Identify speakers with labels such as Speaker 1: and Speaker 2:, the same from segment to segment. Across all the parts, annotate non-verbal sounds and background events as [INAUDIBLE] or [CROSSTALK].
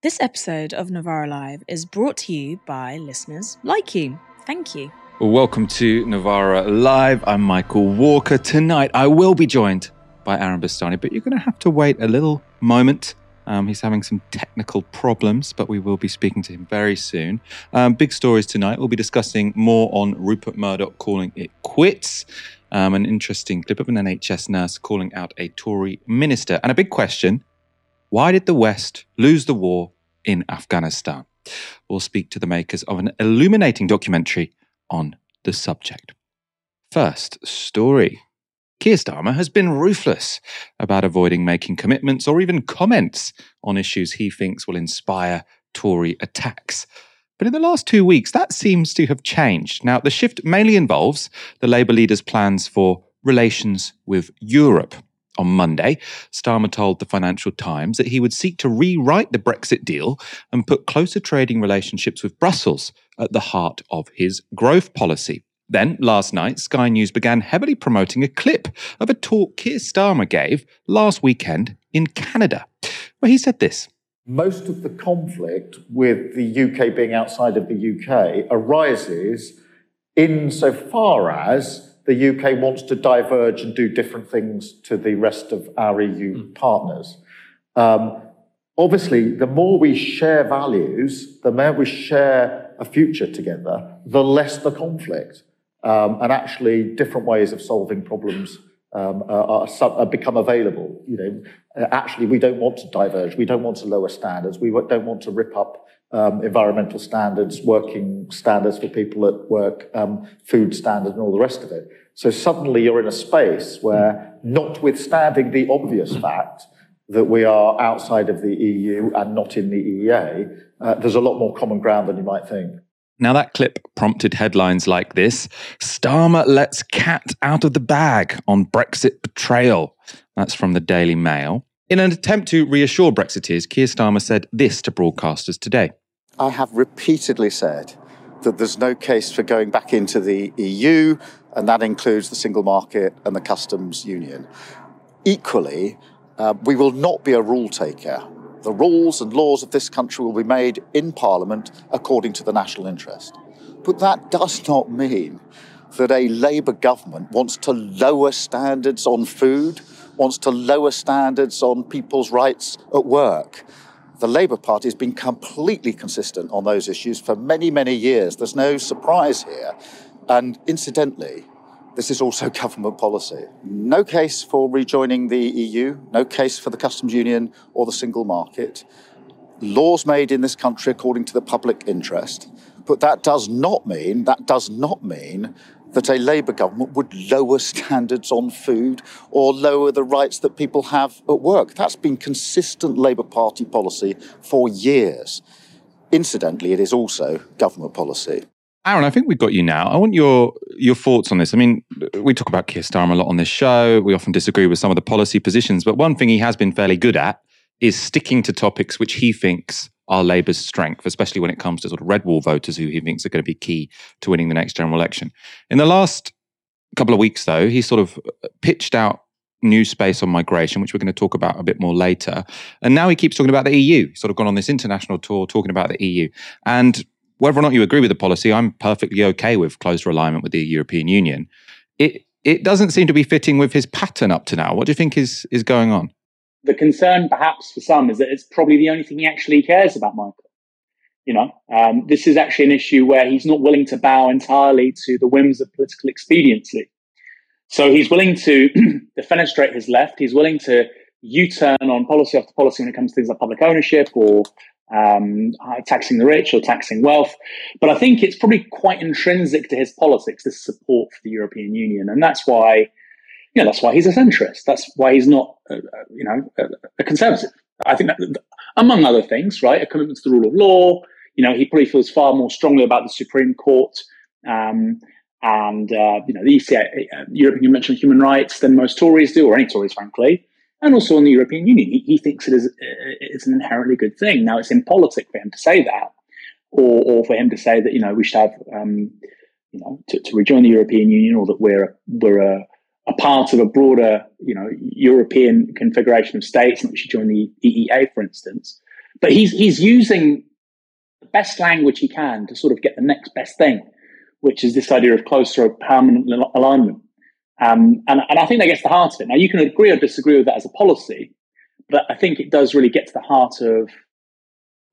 Speaker 1: This episode of Novara Live is brought to you by listeners like you. Thank you.
Speaker 2: Welcome to Novara Live. I'm Michael Walker. Tonight I will be joined by Aaron Bastani, but you're going to have to wait a little moment. Um, he's having some technical problems, but we will be speaking to him very soon. Um, big stories tonight. We'll be discussing more on Rupert Murdoch calling it quits. Um, an interesting clip of an NHS nurse calling out a Tory minister. And a big question why did the West lose the war in Afghanistan? We'll speak to the makers of an illuminating documentary on the subject. First story. Keir Starmer has been ruthless about avoiding making commitments or even comments on issues he thinks will inspire Tory attacks. But in the last two weeks, that seems to have changed. Now, the shift mainly involves the Labour leader's plans for relations with Europe. On Monday, Starmer told the Financial Times that he would seek to rewrite the Brexit deal and put closer trading relationships with Brussels at the heart of his growth policy. Then, last night, Sky News began heavily promoting a clip of a talk Keir Starmer gave last weekend in Canada, where he said this.
Speaker 3: Most of the conflict with the UK being outside of the UK arises insofar as the UK wants to diverge and do different things to the rest of our EU mm. partners. Um, obviously, the more we share values, the more we share a future together, the less the conflict um, and actually different ways of solving problems um, are, are, become available. You know, actually, we don't want to diverge. We don't want to lower standards. We don't want to rip up um, environmental standards, working standards for people at work, um, food standards, and all the rest of it. So suddenly, you're in a space where, notwithstanding the obvious fact that we are outside of the EU and not in the EEA, uh, there's a lot more common ground than you might think.
Speaker 2: Now, that clip prompted headlines like this Starmer lets cat out of the bag on Brexit betrayal. That's from the Daily Mail. In an attempt to reassure Brexiteers, Keir Starmer said this to broadcasters today.
Speaker 4: I have repeatedly said that there's no case for going back into the EU, and that includes the single market and the customs union. Equally, uh, we will not be a rule taker the rules and laws of this country will be made in Parliament according to the national interest. But that does not mean that a Labour government wants to lower standards on food, wants to lower standards on people's rights at work. The Labour Party has been completely consistent on those issues for many, many years. There's no surprise here. And incidentally, this is also [LAUGHS] government policy. No case for rejoining the EU, no case for the customs union or the single market. Laws made in this country according to the public interest. But that does not mean, that does not mean that a Labour government would lower standards on food or lower the rights that people have at work. That's been consistent Labour Party policy for years. Incidentally, it is also government policy.
Speaker 2: Aaron, I think we've got you now. I want your your thoughts on this. I mean, we talk about Keir Starmer a lot on this show. We often disagree with some of the policy positions, but one thing he has been fairly good at is sticking to topics which he thinks are Labour's strength, especially when it comes to sort of red wall voters who he thinks are going to be key to winning the next general election. In the last couple of weeks, though, he sort of uh, pitched out new space on migration, which we're going to talk about a bit more later. And now he keeps talking about the EU. He's sort of gone on this international tour talking about the EU. And whether or not you agree with the policy, I'm perfectly okay with closer alignment with the European Union. It it doesn't seem to be fitting with his pattern up to now. What do you think is is going on?
Speaker 5: The concern, perhaps for some, is that it's probably the only thing he actually cares about, Michael. You know, um, this is actually an issue where he's not willing to bow entirely to the whims of political expediency. So he's willing to [CLEARS THROAT] defenestrate his left. He's willing to U-turn on policy after policy when it comes to things like public ownership or um, uh, taxing the rich or taxing wealth. But I think it's probably quite intrinsic to his politics, this support for the European Union. And that's why, you know, that's why he's a centrist. That's why he's not, uh, uh you know, a, a, conservative. I think that, among other things, right, a commitment to the rule of law. You know, he probably feels far more strongly about the Supreme Court um, and, uh, you know, the ECA, uh, European Convention on Human Rights than most Tories do, or any Tories, frankly and also in the European Union. He, he thinks it is it's an inherently good thing. Now, it's impolitic for him to say that, or, or for him to say that you know we should have um, you know to, to, rejoin the European Union, or that we're we're a, a, part of a broader you know European configuration of states, and we should join the EEA, for instance. But he's he's using the best language he can to sort of get the next best thing, which is this idea of closer permanent alignment. Um, and, and I think that gets to the heart of it. Now, you can agree or disagree with that as a policy, but I think it does really get to the heart of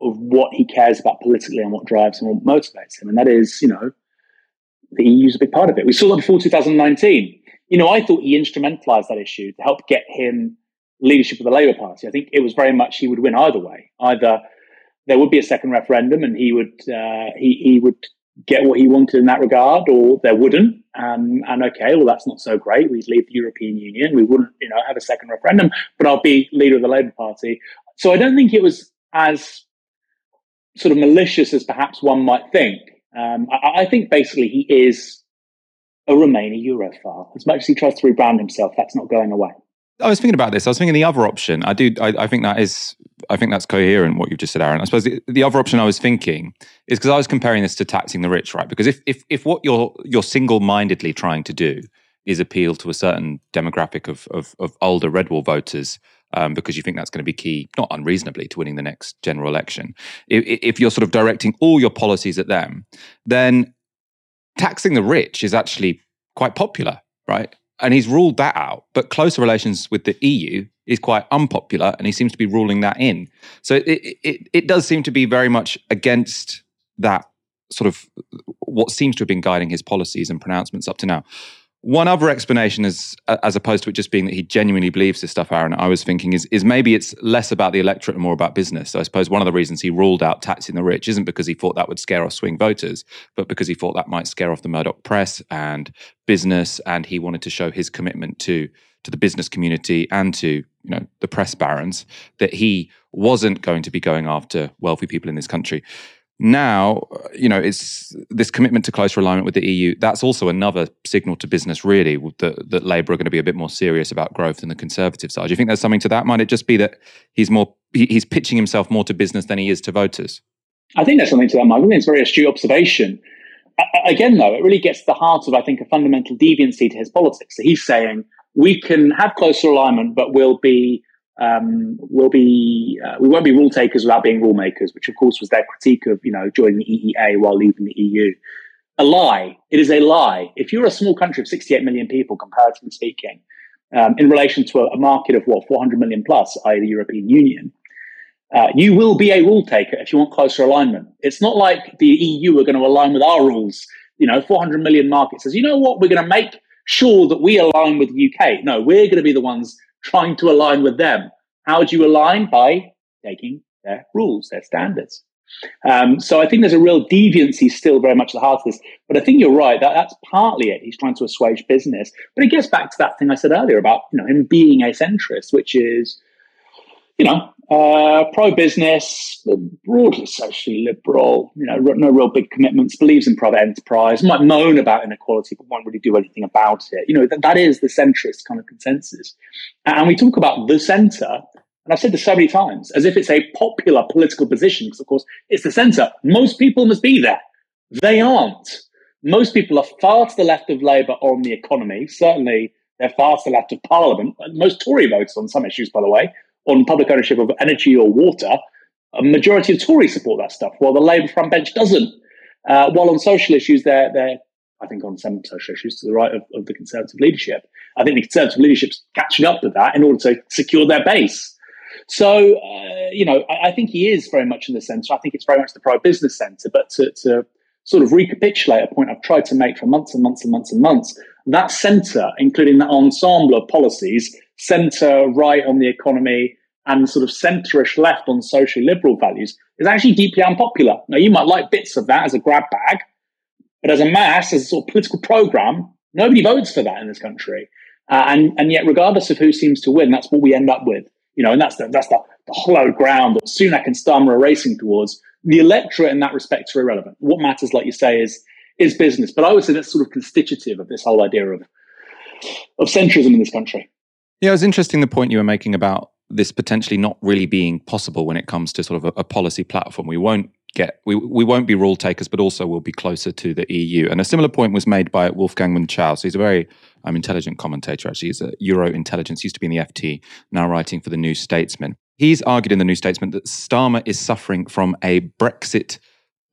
Speaker 5: of what he cares about politically and what drives him and what motivates him. And that is, you know, the EU's a big part of it. We saw that before 2019. You know, I thought he instrumentalized that issue to help get him leadership of the Labour Party. I think it was very much he would win either way. Either there would be a second referendum and he would uh, he he would get what he wanted in that regard, or there wouldn't. Um, and okay, well that's not so great. We'd leave the European Union. We wouldn't, you know, have a second referendum, but I'll be leader of the Labour Party. So I don't think it was as sort of malicious as perhaps one might think. Um, I, I, think basically he is a Remainer Europhile. As much as he tries to rebrand himself, that's not going away.
Speaker 2: I was thinking about this. I was thinking the other option. I do. I, I think that is. I think that's coherent. What you've just said, Aaron. I suppose the, the other option I was thinking is because I was comparing this to taxing the rich, right? Because if if if what you're you're single mindedly trying to do is appeal to a certain demographic of of, of older red wall voters, um, because you think that's going to be key, not unreasonably, to winning the next general election. If, if you're sort of directing all your policies at them, then taxing the rich is actually quite popular, right? And he's ruled that out. But closer relations with the EU is quite unpopular, and he seems to be ruling that in. So it, it, it does seem to be very much against that sort of what seems to have been guiding his policies and pronouncements up to now. One other explanation is, as opposed to it just being that he genuinely believes this stuff, Aaron, I was thinking is, is maybe it's less about the electorate and more about business. So I suppose one of the reasons he ruled out taxing the rich isn't because he thought that would scare off swing voters, but because he thought that might scare off the Murdoch press and business. And he wanted to show his commitment to, to the business community and to you know the press barons that he wasn't going to be going after wealthy people in this country now, uh, you know, it's this commitment to closer alignment with the EU. That's also another signal to business, really, that, that Labour are going to be a bit more serious about growth than the Conservative side. Do you think there's something to that? Might it just be that he's more he's pitching himself more to business than he is to voters?
Speaker 5: I think there's something to that, Mike. I think it's a very astute observation. Again, though, it really gets to the heart of, I think, a fundamental deviancy to his politics. So he's saying we can have closer alignment, but we'll be um, will be uh, we won't be rule takers without being rule makers, which of course was their critique of you know joining the EEA while leaving the EU. A lie. It is a lie. If you're a small country of 68 million people, comparatively speaking, um, in relation to a, a, market of what 400 million plus, i.e., the European Union, uh, you will be a rule taker if you want closer alignment. It's not like the EU are going to align with our rules. You know, 400 million market says, you know what, we're going to make sure that we align with the UK. No, we're going to be the ones trying to align with them. How do you align? By taking their rules, their standards. Um, so I think there's a real deviancy still very much at the heart of this. But I think you're right. That, that's partly it. He's trying to assuage business. But it gets back to that thing I said earlier about you know him being a centrist, which is you know uh, pro-business, broadly socially liberal. You know, no real big commitments. Believes in private enterprise. Might moan about inequality, but won't really do anything about it. You know, that, that is the centrist kind of consensus. And we talk about the centre, and I've said this so many times, as if it's a popular political position, because of course it's the centre. Most people must be there. They aren't. Most people are far to the left of Labour on the economy. Certainly, they're far to the left of Parliament. Most Tory votes on some issues, by the way, on public ownership of energy or water, a majority of Tories support that stuff, while the Labour front bench doesn't. Uh, while on social issues, they're, they're, I think, on some social issues to the right of, of the Conservative leadership. I think the Conservative leadership's catching up with that in order to secure their base. So, uh, you know, I, I, think he is very much in the centre. I think it's very much the pro business centre. But to, to sort of recapitulate a point I've tried to make for months and months and months and months, that centre, including that ensemble of policies, centre right on the economy and sort of centrish left on social liberal values, is actually deeply unpopular. Now, you might like bits of that as a grab bag, but as a mass, as a sort of political programme, nobody votes for that in this country. Uh, and, and yet, regardless of who seems to win, that's what we end up with. You know, and that's the, that's the, the hollow ground that Sunak and Starmer are racing towards. The electorate in that respect are irrelevant. What matters, like you say, is is business. But I would say that's sort of constitutive of this whole idea of of centrism in this country.
Speaker 2: Yeah, it was interesting the point you were making about this potentially not really being possible when it comes to sort of a, a policy platform. We won't get we, we won't be rule takers, but also we'll be closer to the EU. And a similar point was made by Wolfgang Munchau. So he's a very um, intelligent commentator. Actually, he's a Euro intelligence. Used to be in the FT, now writing for the New Statesman. He's argued in the New Statesman that Starmer is suffering from a Brexit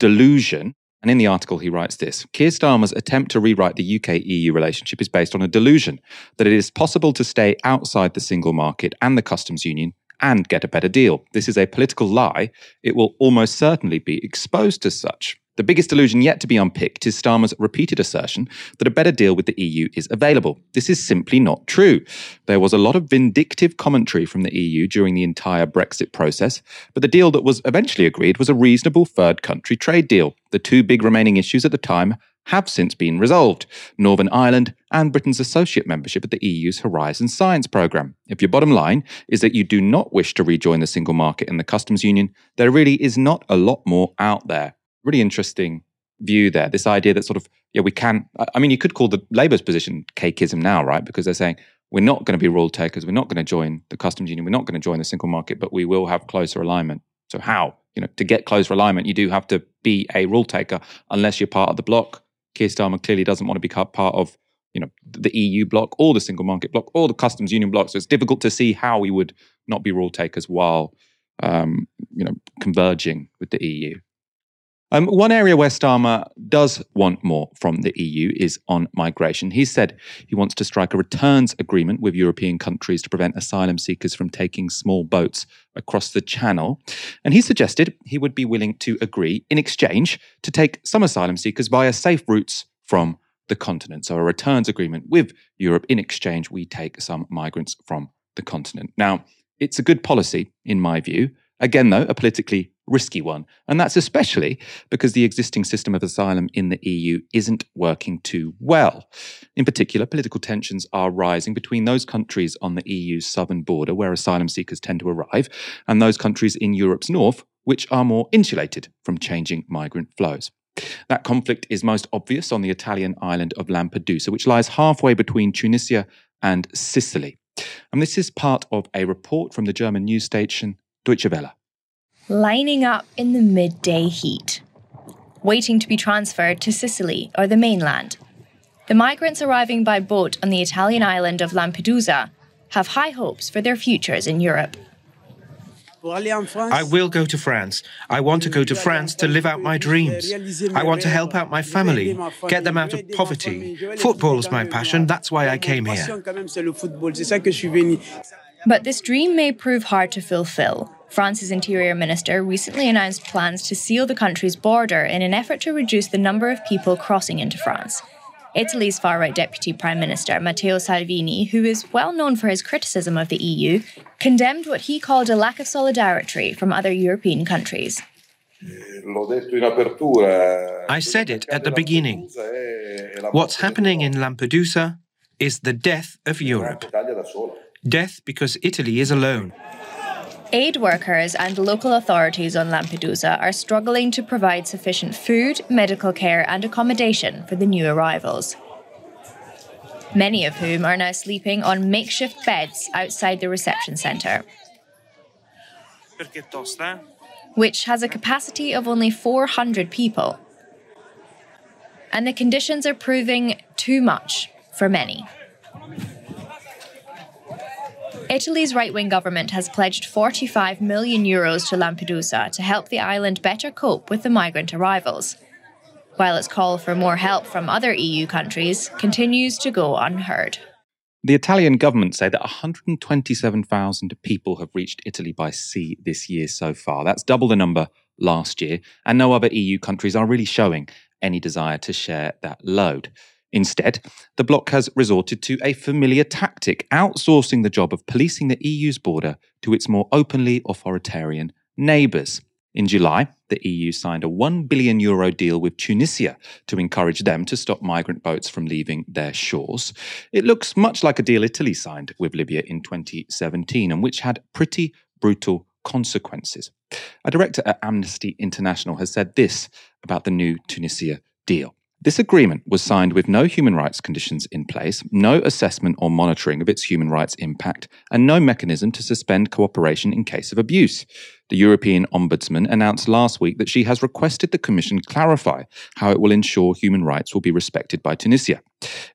Speaker 2: delusion. And in the article, he writes this Keir Starmer's attempt to rewrite the UK EU relationship is based on a delusion that it is possible to stay outside the single market and the customs union and get a better deal. This is a political lie. It will almost certainly be exposed as such. The biggest illusion yet to be unpicked is Starmer's repeated assertion that a better deal with the EU is available. This is simply not true. There was a lot of vindictive commentary from the EU during the entire Brexit process, but the deal that was eventually agreed was a reasonable third country trade deal. The two big remaining issues at the time have since been resolved Northern Ireland and Britain's associate membership of the EU's Horizon Science Programme. If your bottom line is that you do not wish to rejoin the single market and the customs union, there really is not a lot more out there really interesting view there. This idea that sort of, yeah, we can, I mean, you could call the Labour's position cakeism now, right? Because they're saying, we're not going to be rule takers. We're not going to join the customs union. We're not going to join the single market, but we will have closer alignment. So how? You know, to get closer alignment, you do have to be a rule taker unless you're part of the bloc. Keir Starmer clearly doesn't want to be part of, you know, the EU bloc or the single market bloc or the customs union bloc. So it's difficult to see how we would not be rule takers while, um, you know, converging with the EU. Um, one area where Starmer does want more from the EU is on migration. He said he wants to strike a returns agreement with European countries to prevent asylum seekers from taking small boats across the channel. And he suggested he would be willing to agree in exchange to take some asylum seekers via safe routes from the continent. So, a returns agreement with Europe. In exchange, we take some migrants from the continent. Now, it's a good policy, in my view. Again, though, a politically risky one. And that's especially because the existing system of asylum in the EU isn't working too well. In particular, political tensions are rising between those countries on the EU's southern border, where asylum seekers tend to arrive, and those countries in Europe's north, which are more insulated from changing migrant flows. That conflict is most obvious on the Italian island of Lampedusa, which lies halfway between Tunisia and Sicily. And this is part of a report from the German news station Deutsche Welle.
Speaker 6: Lining up in the midday heat, waiting to be transferred to Sicily or the mainland. The migrants arriving by boat on the Italian island of Lampedusa have high hopes for their futures in Europe.
Speaker 7: I will go to France. I want to go to France to live out my dreams. I want to help out my family, get them out of poverty. Football is my passion, that's why I came here.
Speaker 6: But this dream may prove hard to fulfill. France's interior minister recently announced plans to seal the country's border in an effort to reduce the number of people crossing into France. Italy's far right deputy prime minister, Matteo Salvini, who is well known for his criticism of the EU, condemned what he called a lack of solidarity from other European countries.
Speaker 7: I said it at the beginning. What's happening in Lampedusa is the death of Europe. Death because Italy is alone.
Speaker 6: Aid workers and local authorities on Lampedusa are struggling to provide sufficient food, medical care, and accommodation for the new arrivals. Many of whom are now sleeping on makeshift beds outside the reception centre, which has a capacity of only 400 people. And the conditions are proving too much for many. Italy's right wing government has pledged 45 million euros to Lampedusa to help the island better cope with the migrant arrivals, while its call for more help from other EU countries continues to go unheard.
Speaker 2: The Italian government say that 127,000 people have reached Italy by sea this year so far. That's double the number last year, and no other EU countries are really showing any desire to share that load. Instead, the bloc has resorted to a familiar tactic, outsourcing the job of policing the EU's border to its more openly authoritarian neighbours. In July, the EU signed a 1 billion euro deal with Tunisia to encourage them to stop migrant boats from leaving their shores. It looks much like a deal Italy signed with Libya in 2017 and which had pretty brutal consequences. A director at Amnesty International has said this about the new Tunisia deal. This agreement was signed with no human rights conditions in place, no assessment or monitoring of its human rights impact, and no mechanism to suspend cooperation in case of abuse. The European Ombudsman announced last week that she has requested the Commission clarify how it will ensure human rights will be respected by Tunisia.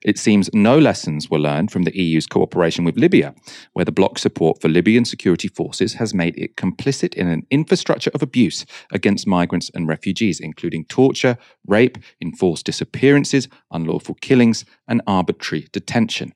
Speaker 2: It seems no lessons were learned from the EU's cooperation with Libya, where the bloc's support for Libyan security forces has made it complicit in an infrastructure of abuse against migrants and refugees, including torture, rape, enforced disappearances, unlawful killings, and arbitrary detention.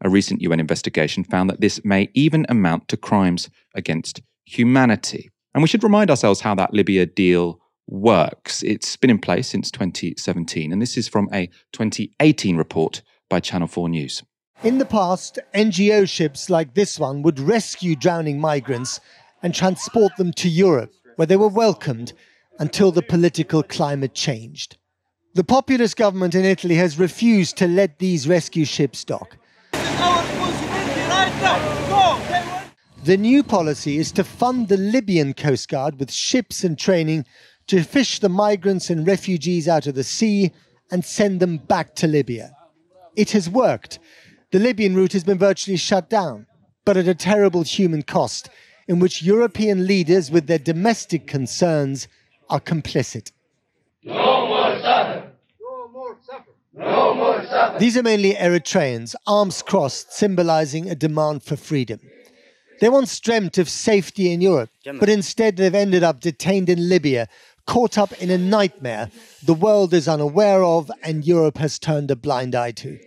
Speaker 2: A recent UN investigation found that this may even amount to crimes against humanity. And we should remind ourselves how that Libya deal works. It's been in place since 2017, and this is from a 2018 report by Channel 4 News.
Speaker 8: In the past, NGO ships like this one would rescue drowning migrants and transport them to Europe, where they were welcomed until the political climate changed. The populist government in Italy has refused to let these rescue ships dock. The new policy is to fund the Libyan Coast Guard with ships and training to fish the migrants and refugees out of the sea and send them back to Libya. It has worked. The Libyan route has been virtually shut down, but at a terrible human cost, in which European leaders, with their domestic concerns, are complicit. No more suffering! No more suffering! No more suffering! These are mainly Eritreans, arms crossed, symbolizing a demand for freedom. They once dreamt of safety in Europe, but instead they've ended up detained in Libya, caught up in a nightmare the world is unaware of and Europe has turned a blind eye to.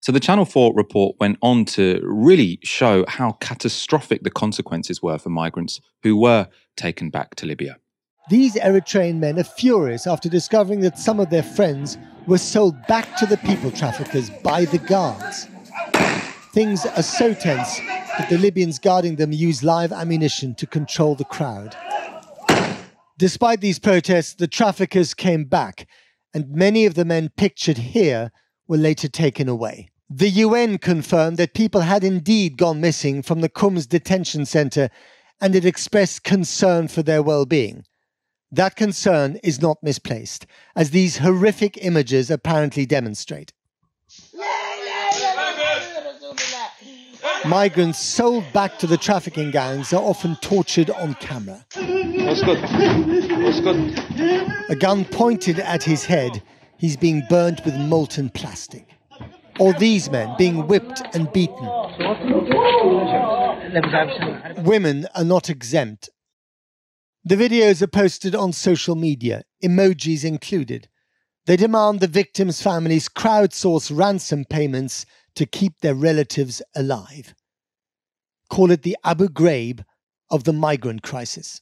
Speaker 2: So the Channel 4 report went on to really show how catastrophic the consequences were for migrants who were taken back to Libya.
Speaker 8: These Eritrean men are furious after discovering that some of their friends were sold back to the people traffickers by the guards. Things are so tense that the Libyans guarding them use live ammunition to control the crowd. Despite these protests, the traffickers came back, and many of the men pictured here were later taken away. The UN confirmed that people had indeed gone missing from the Kums detention center and it expressed concern for their well being. That concern is not misplaced, as these horrific images apparently demonstrate. Migrants sold back to the trafficking gangs are often tortured on camera. A gun pointed at his head, he's being burnt with molten plastic or these men being whipped and beaten. Women are not exempt. The videos are posted on social media, emojis included. They demand the victims' families crowdsource ransom payments to keep their relatives alive. Call it the Abu Ghraib of the migrant crisis.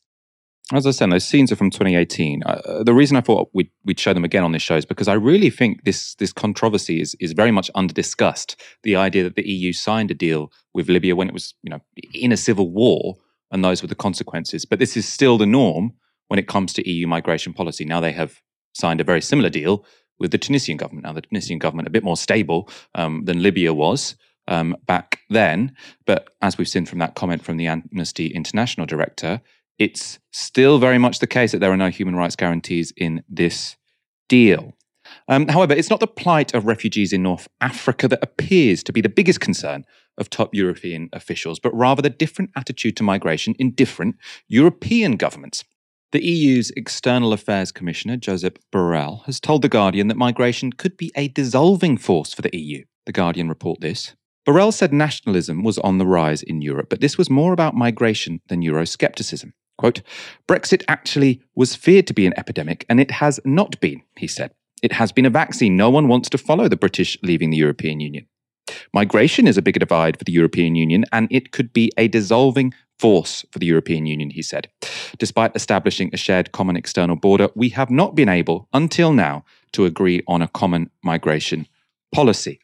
Speaker 2: As I said, those scenes are from 2018. Uh, the reason I thought we'd, we'd, show them again on this show is because I really think this this controversy is is very much under discussed. The idea that the EU signed a deal with Libya when it was you know in a civil war, and those were the consequences. But this is still the norm when it comes to EU migration policy. Now they have signed a very similar deal with the Tunisian government. Now the Tunisian government a bit more stable um, than Libya was. Um, back then, but as we've seen from that comment from the Amnesty International director, it's still very much the case that there are no human rights guarantees in this deal. Um, however, it's not the plight of refugees in North Africa that appears to be the biggest concern of top European officials, but rather the different attitude to migration in different European governments. The EU's External Affairs Commissioner, Josep Borrell, has told The Guardian that migration could be a dissolving force for the EU. The Guardian report this. Borrell said nationalism was on the rise in Europe, but this was more about migration than Euroscepticism. Quote, Brexit actually was feared to be an epidemic, and it has not been, he said. It has been a vaccine. No one wants to follow the British leaving the European Union. Migration is a bigger divide for the European Union, and it could be a dissolving force for the European Union, he said. Despite establishing a shared common external border, we have not been able, until now, to agree on a common migration policy.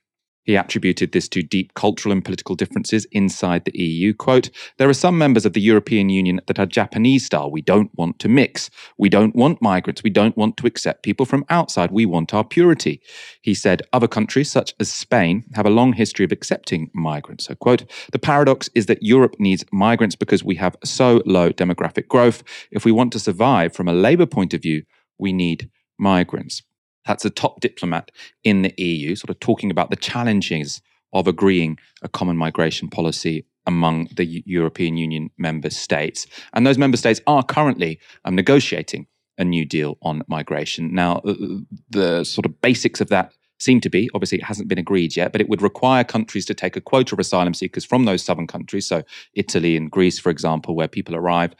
Speaker 2: He attributed this to deep cultural and political differences inside the EU. Quote, There are some members of the European Union that are Japanese style. We don't want to mix. We don't want migrants. We don't want to accept people from outside. We want our purity. He said other countries, such as Spain, have a long history of accepting migrants. So, quote, The paradox is that Europe needs migrants because we have so low demographic growth. If we want to survive from a labour point of view, we need migrants. That's a top diplomat in the EU, sort of talking about the challenges of agreeing a common migration policy among the European Union member states. And those member states are currently um, negotiating a new deal on migration. Now, the sort of basics of that seem to be obviously it hasn't been agreed yet, but it would require countries to take a quota of asylum seekers from those southern countries, so Italy and Greece, for example, where people arrive.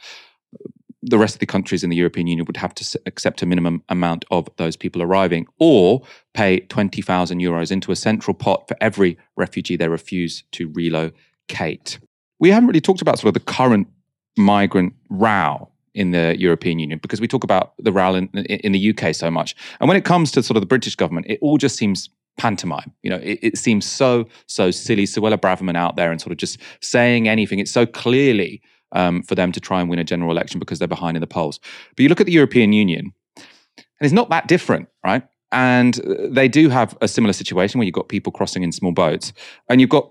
Speaker 2: The rest of the countries in the European Union would have to accept a minimum amount of those people arriving, or pay 20,000 euros into a central pot for every refugee they refuse to relocate. We haven't really talked about sort of the current migrant row in the European Union because we talk about the row in, in, the UK so much. And when it comes to sort of the British government, it all just seems pantomime. You know, it, it seems so, so silly. Suella Braverman out there and sort of just saying anything. It's so clearly um, for them to try and win a general election because they're behind in the polls. But you look at the European Union, and it's not that different, right? And uh, they do have a similar situation where you've got people crossing in small boats, and you've got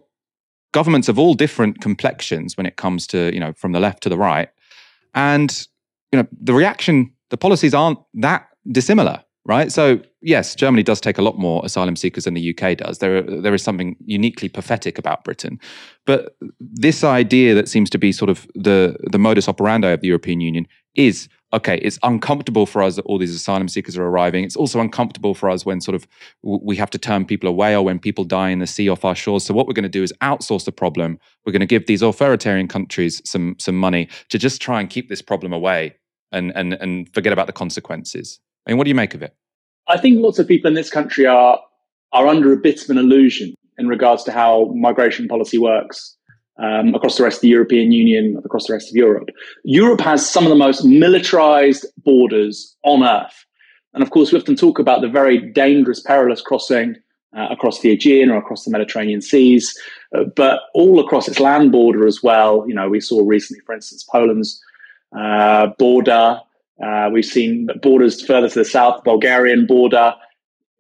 Speaker 2: governments of all different complexions when it comes to, you know, from the left to the right, and you know the reaction, the policies aren't that dissimilar, right? So yes, Germany does take a lot more asylum seekers than the UK does. There, there is something uniquely pathetic about Britain, but this idea that seems to be sort of the the modus operandi of the European Union is okay. It's uncomfortable for us that all these asylum seekers are arriving. It's also uncomfortable for us when sort of we have to turn people away or when people die in the sea off our shores. So what we're going to do is outsource the problem. We're going to give these authoritarian countries some some money to just try and keep this problem away and and and forget about the consequences. I mean, what do you make of it?
Speaker 5: I think lots of people in this country are are under a bit of an illusion in regards to how migration policy works um, across the rest of the European Union, across the rest of Europe. Europe has some of the most militarized borders on earth. And of course, we often talk about the very dangerous, perilous crossing uh, across the Aegean or across the Mediterranean seas, uh, but all across its land border as well. You know, we saw recently, for instance, Poland's uh, border. Uh, we've seen borders further to the south, Bulgarian border,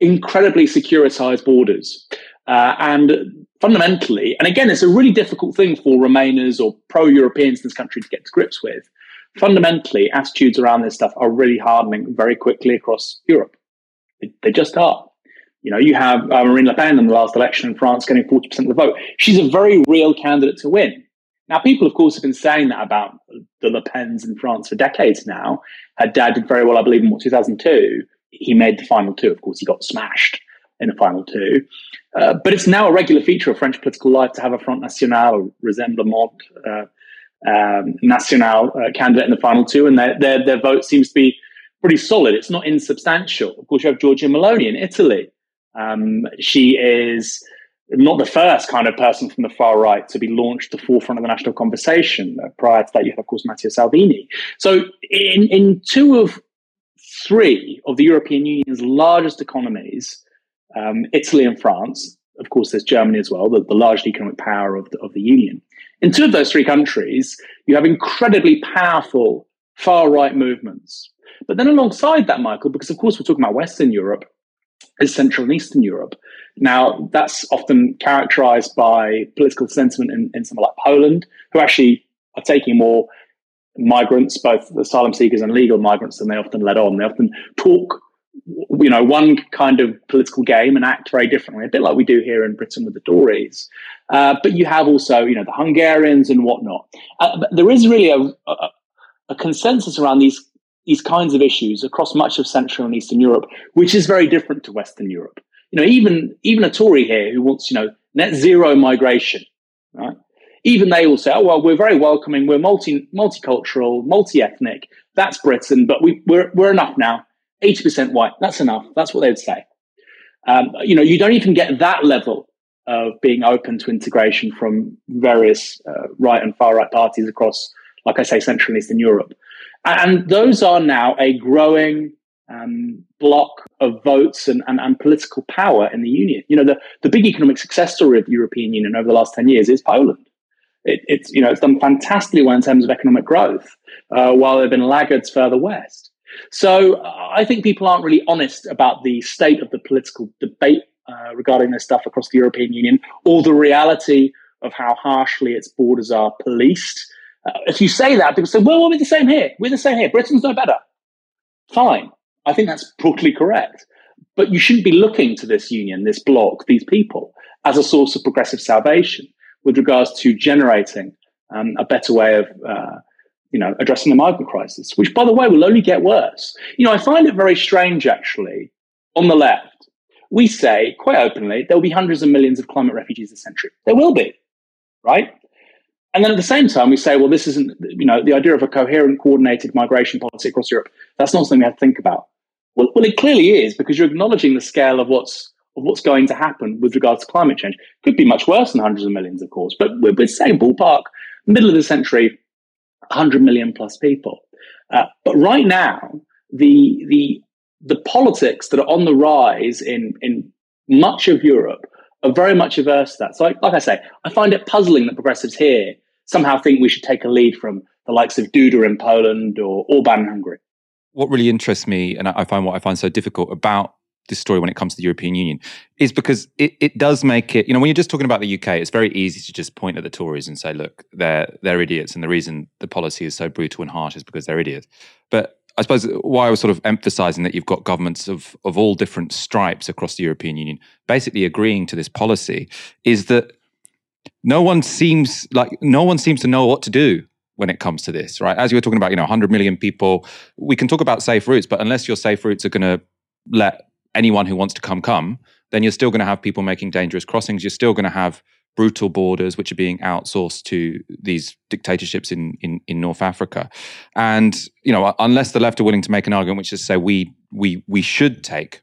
Speaker 5: incredibly securitized borders. Uh, and fundamentally, and again, it's a really difficult thing for Remainers or pro Europeans in this country to get to grips with. Fundamentally, attitudes around this stuff are really hardening very quickly across Europe. They, they just are. You know, you have uh, Marine Le Pen in the last election in France getting 40% of the vote. She's a very real candidate to win. Now, people, of course, have been saying that about the Le Pens in France for decades now. Her dad did very well, I believe, in what, 2002. He made the final two. Of course, he got smashed in the final two. Uh, but it's now a regular feature of French political life to have a Front National, Rassemblement uh, um, National uh, candidate in the final two, and their, their, their vote seems to be pretty solid. It's not insubstantial. Of course, you have Giorgia Meloni in Italy. Um, she is not the first kind of person from the far right to be launched to the forefront of the national conversation. Uh, prior to that, you had, of course, Matteo Salvini. So, in, in two of three of the European Union's largest economies, um, Italy and France, of course, there's Germany as well, the, the largest economic power of the, of the Union. In two of those three countries, you have incredibly powerful far right movements. But then, alongside that, Michael, because of course we're talking about Western Europe, is Central and Eastern Europe. Now, that's often characterized by political sentiment in, in somewhere like Poland, who actually are taking more migrants, both asylum seekers and legal migrants, than they often let on. They often talk, you know, one kind of political game and act very differently, a bit like we do here in Britain with the Tories. Uh, but you have also, you know, the Hungarians and whatnot. Uh, there is really a, a, a consensus around these these kinds of issues across much of Central and Eastern Europe, which is very different to Western Europe. You know, even even a Tory here who wants, you know, net zero migration, right? Even they will say, "Oh well, we're very welcoming. We're multi multicultural, multi ethnic. That's Britain, but we, we're we're enough now. Eighty percent white. That's enough. That's what they would say. Um, you know, you don't even get that level of being open to integration from various uh, right and far right parties across, like I say, Central and Eastern Europe. And those are now a growing um, block of votes and, and, and, political power in the union. You know, the, the big economic success story of the European Union over the last 10 years is Poland. It, it's, you know, it's done fantastically well in terms of economic growth, uh, while there have been laggards further west. So I think people aren't really honest about the state of the political debate uh, regarding this stuff across the European Union or the reality of how harshly its borders are policed uh, if you say that, people say, well, we're the same here. We're the same here. Britain's no better. Fine. I think that's broadly correct. But you shouldn't be looking to this union, this bloc, these people as a source of progressive salvation. with regards to generating um, a better way of uh, you know addressing the migrant crisis, which by the way will only get worse. You know, I find it very strange actually on the left. We say quite openly there will be hundreds of millions of climate refugees this century. There will be, right? And then at the same time, we say, well, this isn't, you know, the idea of a coherent, coordinated migration policy across Europe. That's not something we have to think about. Well, well, it clearly is because you're acknowledging the scale of what's of what's going to happen with regards to climate change. Could be much worse than hundreds of millions, of course, but we're, we're saying ballpark, middle of the century, 100 million plus people. Uh, but right now, the the the politics that are on the rise in in much of Europe are very much averse to that. So, like, like I say, I find it puzzling that progressives here somehow think we should take a lead from the likes of Duda in Poland or Orban in Hungary.
Speaker 2: What really interests me, and I find what I find so difficult about this story when it comes to the European Union is because it, it does make it, you know, when you're just talking about the UK, it's very easy to just point at the Tories and say, look, they're they're idiots. And the reason the policy is so brutal and harsh is because they're idiots. But I suppose why I was sort of emphasizing that you've got governments of of all different stripes across the European Union basically agreeing to this policy is that no one seems like no one seems to know what to do when it comes to this, right? As you were talking about, you know, 100 million people, we can talk about safe routes, but unless your safe routes are going to let anyone who wants to come come, then you're still going to have people making dangerous crossings. You're still going to have brutal borders which are being outsourced to these dictatorships in, in, in North Africa. And you know, unless the left are willing to make an argument which is to say we we we should take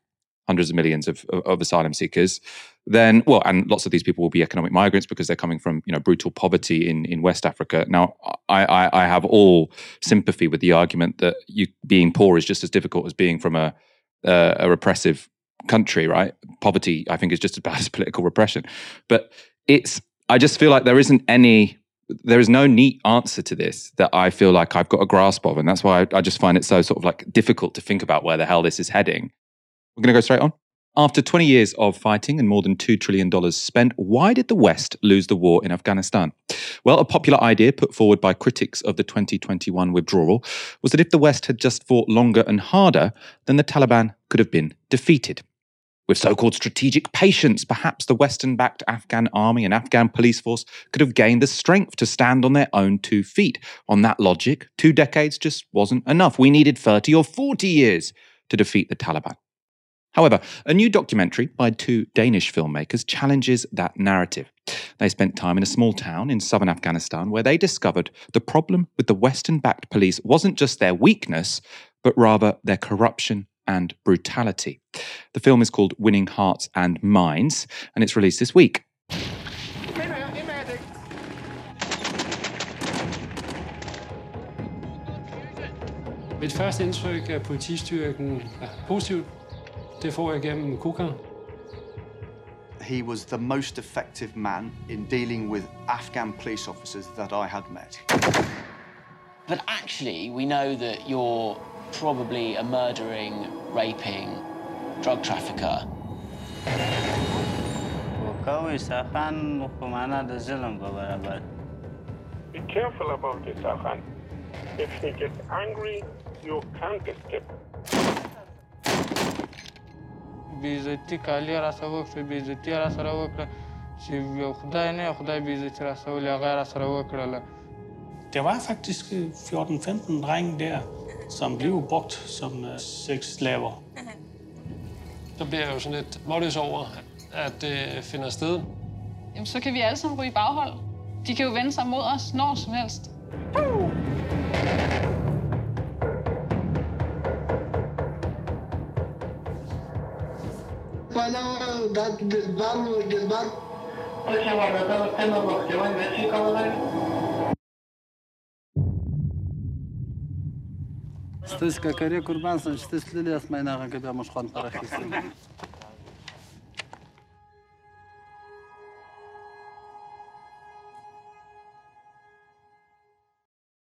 Speaker 2: hundreds of millions of, of, of asylum seekers, then well, and lots of these people will be economic migrants because they're coming from you know brutal poverty in in West Africa. Now, I I, I have all sympathy with the argument that you being poor is just as difficult as being from a a repressive country, right? Poverty, I think, is just as bad as [LAUGHS] political repression. But it's, I just feel like there isn't any, there is no neat answer to this that I feel like I've got a grasp of. And that's why I, I just find it so sort of like difficult to think about where the hell this is heading. We're going to go straight on. After 20 years of fighting and more than $2 trillion spent, why did the West lose the war in Afghanistan? Well, a popular idea put forward by critics of the 2021 withdrawal was that if the West had just fought longer and harder, then the Taliban could have been defeated. With so called strategic patience, perhaps the Western backed Afghan army and Afghan police force could have gained the strength to stand on their own two feet. On that logic, two decades just wasn't enough. We needed 30 or 40 years to defeat the Taliban. However, a new documentary by two Danish filmmakers challenges that narrative. They spent time in a small town in southern Afghanistan where they discovered the problem with the Western backed police wasn't just their weakness, but rather their corruption and brutality. The film is called Winning Hearts and Minds, and it's released this week.
Speaker 9: Mit første indtryk af politistyrken er positivt. Det får jeg gennem
Speaker 10: He was the most effective man in dealing with Afghan police officers that I had met.
Speaker 11: But actually, we know that you're probably a murdering, raping drug trafficker.
Speaker 12: Be careful about this, Akhan. If he gets angry, you can't escape.
Speaker 9: بیزتی کالی را سره وکړه بیزتی را سره وکړه چې یو خدای نه خدای بیزتی را سره هغه را سره وکړله
Speaker 13: Der var faktisk 14-15 drenge der, som blev brugt som øh, sexslaver.
Speaker 9: Så bliver jeg jo sådan lidt målløs over, at det finder sted.
Speaker 14: Jamen, så kan vi alle sammen ryge i baghold. De kan jo vende sig mod os når som helst. Uh!
Speaker 15: Bueno, Kurbansın, lili gibi.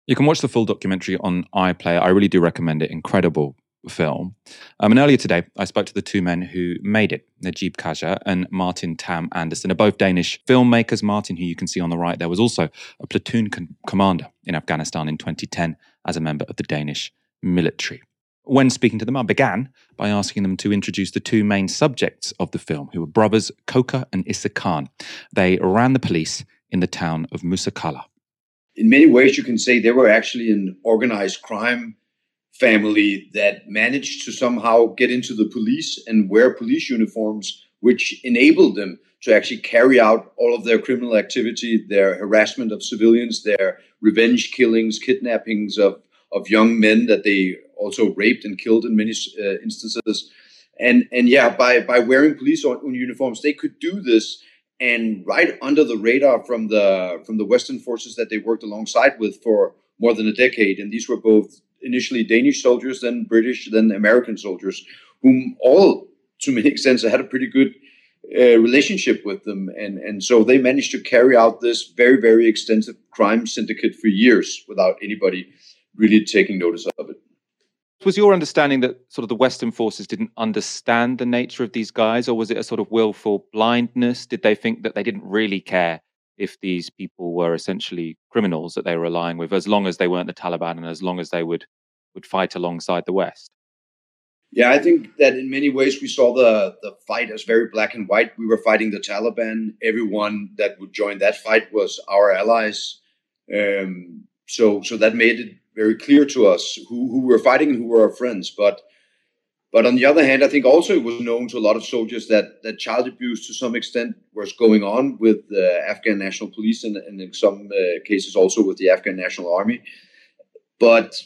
Speaker 2: You can watch the full documentary on iPlayer. I really do recommend it. Incredible film. Um, and earlier today, I spoke to the two men who made it, Nagieb Khaja and Martin Tamm Andersen. They're both Danish filmmakers. Martin, who you can see on the right there, was also a platoon com- commander in Afghanistan in 2010 as a member of the Danish military. When speaking to them, I began by asking them to introduce the two main subjects of the film, who were brothers Koka and Issa Khan. They ran the police in the town of Musa Qala.
Speaker 16: In many ways, you can say they were actually an organized crime family that managed to somehow get into the police and wear police uniforms, which enabled them to actually carry out all of their criminal activity, their harassment of civilians, their revenge killings, kidnappings of, of young men that they also raped and killed in many uh, instances. And and yeah, by by wearing police uniforms, they could do this and right under the radar from the from the Western forces that they worked alongside with for more than a decade. And these were both initially Danish soldiers, then British, then American soldiers, whom all, to many [LAUGHS] extents, had a pretty good uh, relationship with them, and and so they managed to carry out this very very extensive crime syndicate for years without anybody really taking notice of it.
Speaker 2: Was your understanding that sort of the Western forces didn't understand the nature of these guys, or was it a sort of willful blindness? Did they think that they didn't really care if these people were essentially criminals that they were allying with, as long as they weren't the Taliban and as long as they would would fight alongside the West?
Speaker 16: Yeah, I think that in many ways we saw the the fight as very black and white. We were fighting the Taliban. Everyone that would join that fight was our allies. Um, so so that made it very clear to us who, who were fighting and who were our friends. But but on the other hand, I think also it was known to a lot of soldiers that that child abuse to some extent was going on with the Afghan National Police and, and in some uh, cases also with the Afghan National Army. But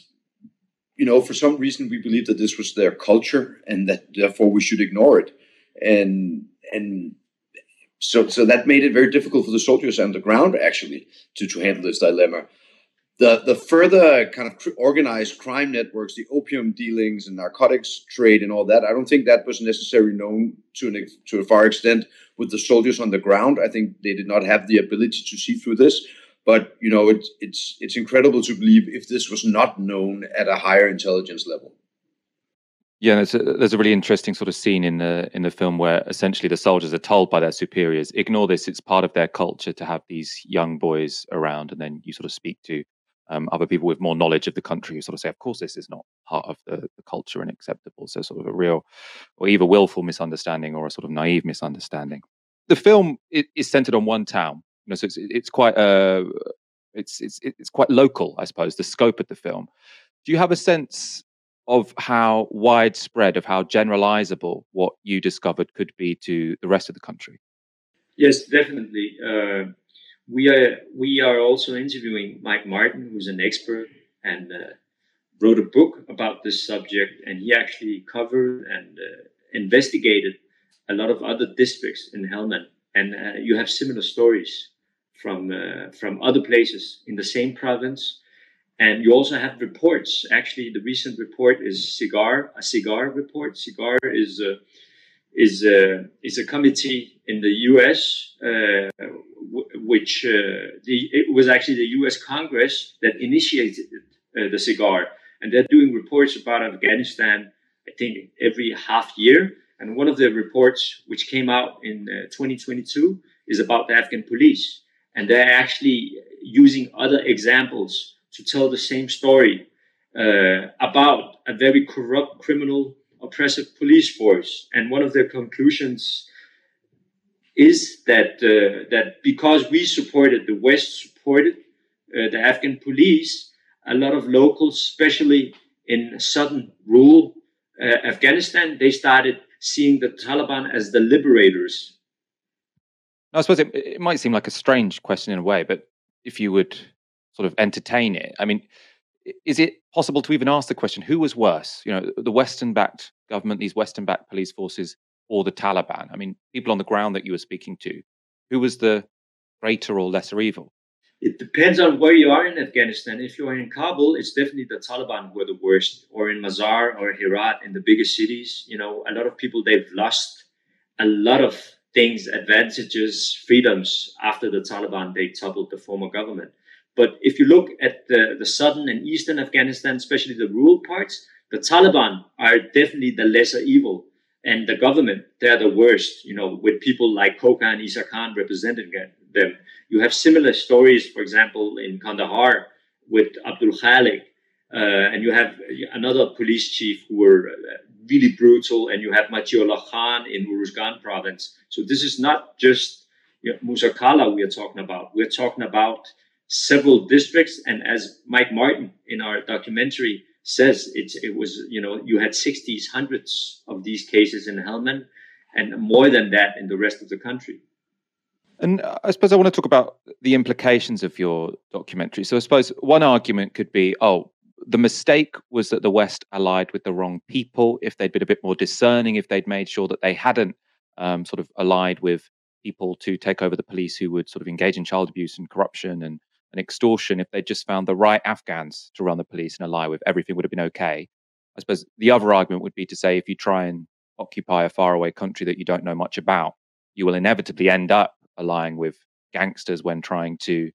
Speaker 16: you know, for some reason, we believed that this was their culture and that therefore we should ignore it. And and so so that made it very difficult for the soldiers on the ground actually to, to handle this dilemma the the further kind of organized crime networks, the opium dealings and narcotics trade and all that, I don't think that was necessarily known to an to a far extent with the soldiers on the ground. I think they did not have the ability to see through this. But you know, it's it's it's incredible to believe if this was not known at a higher intelligence level.
Speaker 2: Yeah, there's a, there's a really interesting sort of scene in the in the film where essentially the soldiers are told by their superiors, "Ignore this; it's part of their culture to have these young boys around." And then you sort of speak to um, other people with more knowledge of the country who sort of say, of course, this is not part of the, the, culture and acceptable. So, sort of a real, or either willful misunderstanding or a sort of naive misunderstanding. The film is centered on one town, you know, so it's it's quite uh, it's it's it's quite local, I suppose. The scope of the film. Do you have a sense of how widespread, of how generalizable what you discovered could be to the rest of the country?
Speaker 17: Yes, definitely. Uh, we are we are also interviewing Mike Martin, who's an expert and uh, wrote a book about this subject, and he actually covered and uh, investigated a lot of other districts in Helmand, and uh, you have similar stories from uh, from other places in the same province. And you also have reports. Actually, the recent report is SIGAR, a SIGAR report. SIGAR is a, is a, is a committee in the U.S. Uh, which uh, the, it was actually the U.S. Congress that initiated uh, the SIGAR, and they're doing reports about Afghanistan. I think every half year, and one of the reports which came out in uh, 2022 is about the Afghan police, and they're actually using other examples to tell the same story uh, about a very corrupt, criminal, oppressive police force. And one of their conclusions is that uh, that because we supported the West supported uh, the Afghan police, a lot of locals, especially in southern rural uh, Afghanistan, they started seeing the Taliban as the liberators.
Speaker 2: I suppose it, it might seem like a strange question in a way, but if you would sort of entertain it, I mean, is it possible to even ask the question who was worse? You know, the Western-backed government, these Western-backed police forces, or the Taliban? I mean, people on the ground that you were speaking to, who was the greater or lesser evil?
Speaker 17: It depends on where you are in Afghanistan. If you are in Kabul, it's definitely the Taliban who are the worst, or in Mazar or Herat in the biggest cities. You know, a lot of people they've lost a lot of things, advantages, freedoms after the Taliban they toppled the former government. But if you look at the, the southern and eastern Afghanistan, especially the rural parts, the Taliban are definitely the lesser evil and the government they're the worst you know with people like Koka and Isa Khan representing them you have similar stories for example in Kandahar with Abdul Khalik uh, and you have another police chief who were uh, really brutal and you have Matiullah Khan in Uruzgan province so this is not just you know, Musa Qala we are talking about. We're talking about several districts, and as Mike Martin in our documentary says, it, it was you know you had 60s, hundreds of these cases in Helmand, and more than that in the rest of the country.
Speaker 2: And I suppose I want to talk about the implications of your documentary. So I suppose one argument could be, oh, the mistake was that the West allied with the wrong people. If they'd been a bit more discerning, if they'd made sure that they hadn't um, sort of allied with people to take over the police who would sort of engage in child abuse and corruption and, and extortion, if they'd just found the right Afghans to run the police and ally with, everything would have been okay. I suppose the other argument would be to say if you try and occupy a faraway country that you don't know much about, you will inevitably end up allying with gangsters when trying to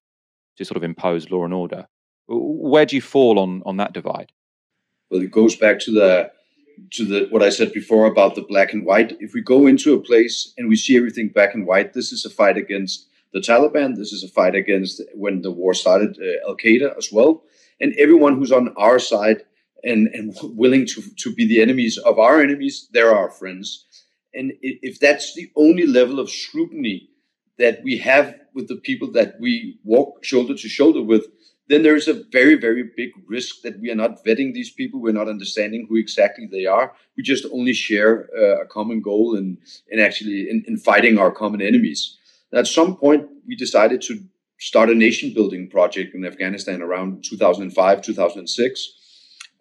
Speaker 2: to sort of impose law and order. Where do you fall on on that divide?
Speaker 16: Well, it goes back to the to the what I said before about the black and white. If we go into a place and we see everything black and white, this is a fight against the Taliban. This is a fight against when the war started, uh, Al Qaeda as well, and everyone who's on our side and and willing to to be the enemies of our enemies, they're our friends. And if that's the only level of scrutiny that we have with the people that we walk shoulder to shoulder with, then there's a very, very big risk that we are not vetting these people. We're not understanding who exactly they are. We just only share uh, a common goal and, and actually in, in fighting our common enemies. At some point, we decided to start a nation building project in Afghanistan around 2005, 2006.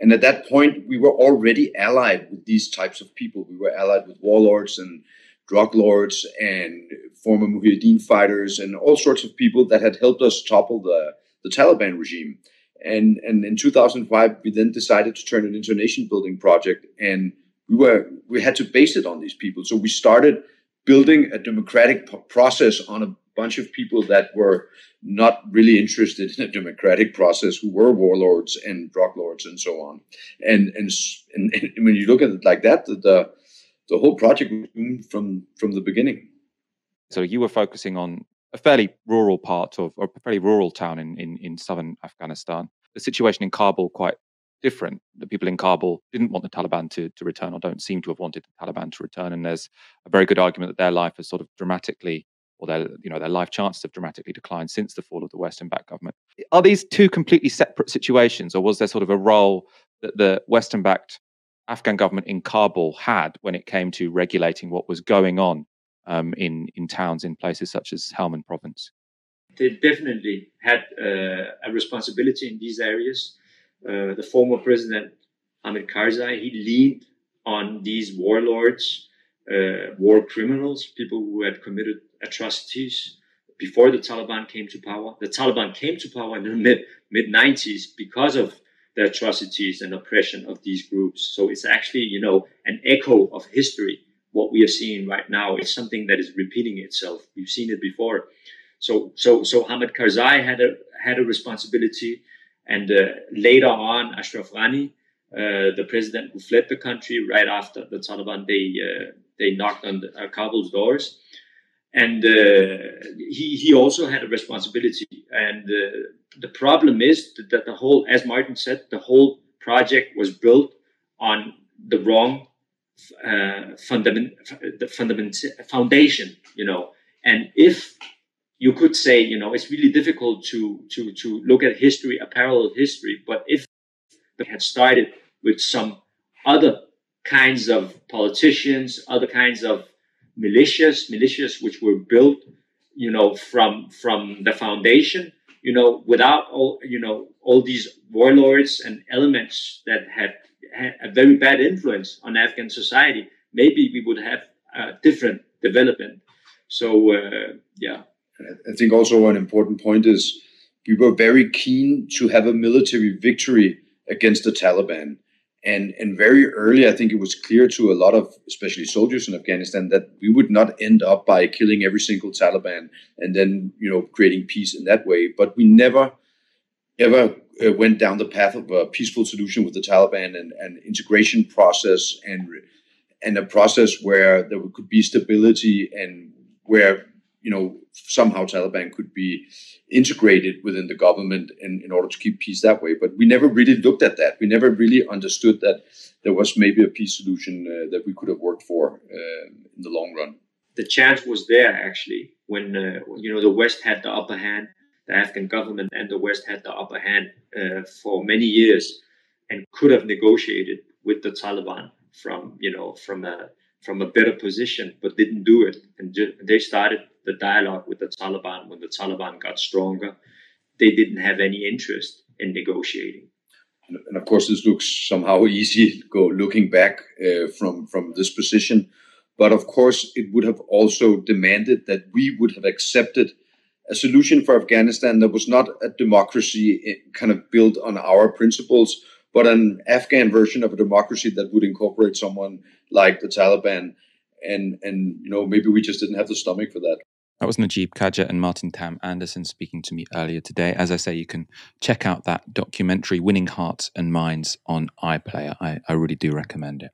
Speaker 16: And at that point, we were already allied with these types of people. We were allied with warlords and drug lords and former Mujahideen fighters and all sorts of people that had helped us topple the, the Taliban regime. And, and in 2005, we then decided to turn it into a nation building project. And we were we had to base it on these people. So we started building a democratic process on a bunch of people that were not really interested in a democratic process, who were warlords and drug lords and so on. And and and, and when you look at it like that, the, the the whole project from from the beginning.
Speaker 2: So you were focusing on a fairly rural part of, or a fairly rural town in, in, in southern Afghanistan. The situation in Kabul quite different. The people in Kabul didn't want the Taliban to, to return, or don't seem to have wanted the Taliban to return. And there's a very good argument that their life has sort of dramatically, or their you know their life chances have dramatically declined since the fall of the Western-backed government. Are these two completely separate situations, or was there sort of a role that the Western-backed Afghan government in Kabul had when it came to regulating what was going on um, in in towns in places such as Helmand province?
Speaker 17: They definitely had uh, a responsibility in these areas. Uh, the former president Hamid Karzai he leaned on these warlords, uh, war criminals, people who had committed atrocities before the Taliban came to power. The Taliban came to power in the [LAUGHS] mid mid 90s because of the atrocities and oppression of these groups. So it's actually, you know, an echo of history. What we are seeing right now is something that is repeating itself. We've seen it before. So, so, so Hamid Karzai had a had a responsibility, and uh, later on, Ashraf Ghani, uh, the president who fled the country right after the Taliban, they uh, they knocked on the, Kabul's doors, and he he also had a responsibility. And the problem is that the whole, as Martin said, the whole project was built on the wrong uh, fundament, the fundament foundation. You know, and if you could say, you know, it's really difficult to to to look at history, a parallel history, but if they had started with some other kinds of politicians, other kinds of militias, militias which were built, you know, from from the foundation, you know, without all, you know, all these warlords and elements that had, had a very bad influence on Afghan society, maybe we would have a different development. So, uh, yeah.
Speaker 16: I think also an important point is we were very keen to have a military victory against the Taliban. And and very early i think it was clear to a lot of especially soldiers in afghanistan that we would not end up by killing every single taliban and then you know creating peace in that way. But we never ever uh, went down the path of a peaceful solution with the taliban and an integration process and and a process where there could be stability and where you know somehow Taliban could be integrated within the government in, in order to keep peace that way. But we never really looked at that. We never really understood that there was maybe a peace solution uh, that we could have worked for uh, in the long run.
Speaker 17: the chance was there actually when uh, you know the West had the upper hand, the Afghan government and the West had the upper hand uh, for many years, and could have negotiated with the Taliban from you know from a from a better position, but didn't do it. And ju- they started the dialogue with the Taliban when the Taliban got stronger. They didn't have any interest in negotiating.
Speaker 16: And of course, this looks somehow easy go looking back uh, from from this position. But of course, it would have also demanded that we would have accepted a solution for Afghanistan that was not a democracy eh, kind of built on our principles, but an Afghan version of a democracy that would incorporate someone like the Taliban. And and you know maybe we just didn't have the stomach for that.
Speaker 2: That was Nagieb Khaja and Martin Tamm Andersen speaking to me earlier today. As I say, you can check out that documentary, Winning Hearts and Minds, on iPlayer. I, I really do recommend it.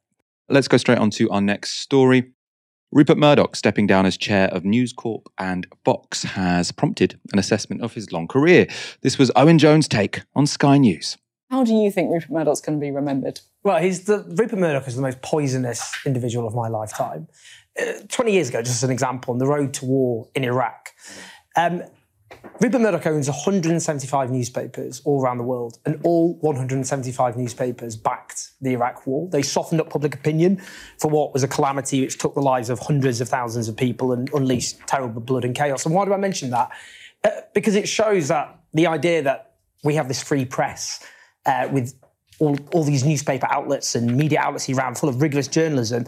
Speaker 2: Let's go straight on to our next story. Rupert Murdoch, stepping down as chair of News Corp and Fox, has prompted an assessment of his long career. This was Owen Jones' take on Sky News.
Speaker 18: How do you think Rupert Murdoch's going to be remembered?
Speaker 19: Well, he's the Rupert Murdoch is the most poisonous individual of my lifetime. Uh, Twenty years ago, just as an example, on the road to war in Iraq, um, Rupert Murdoch owns 175 newspapers all around the world, and all 175 newspapers backed the Iraq war. They softened up public opinion for what was a calamity which took the lives of hundreds of thousands of people and unleashed terrible blood and chaos. And why do I mention that? Uh, because it shows that the idea that we have this free press uh, with all, all these newspaper outlets and media outlets around full of rigorous journalism,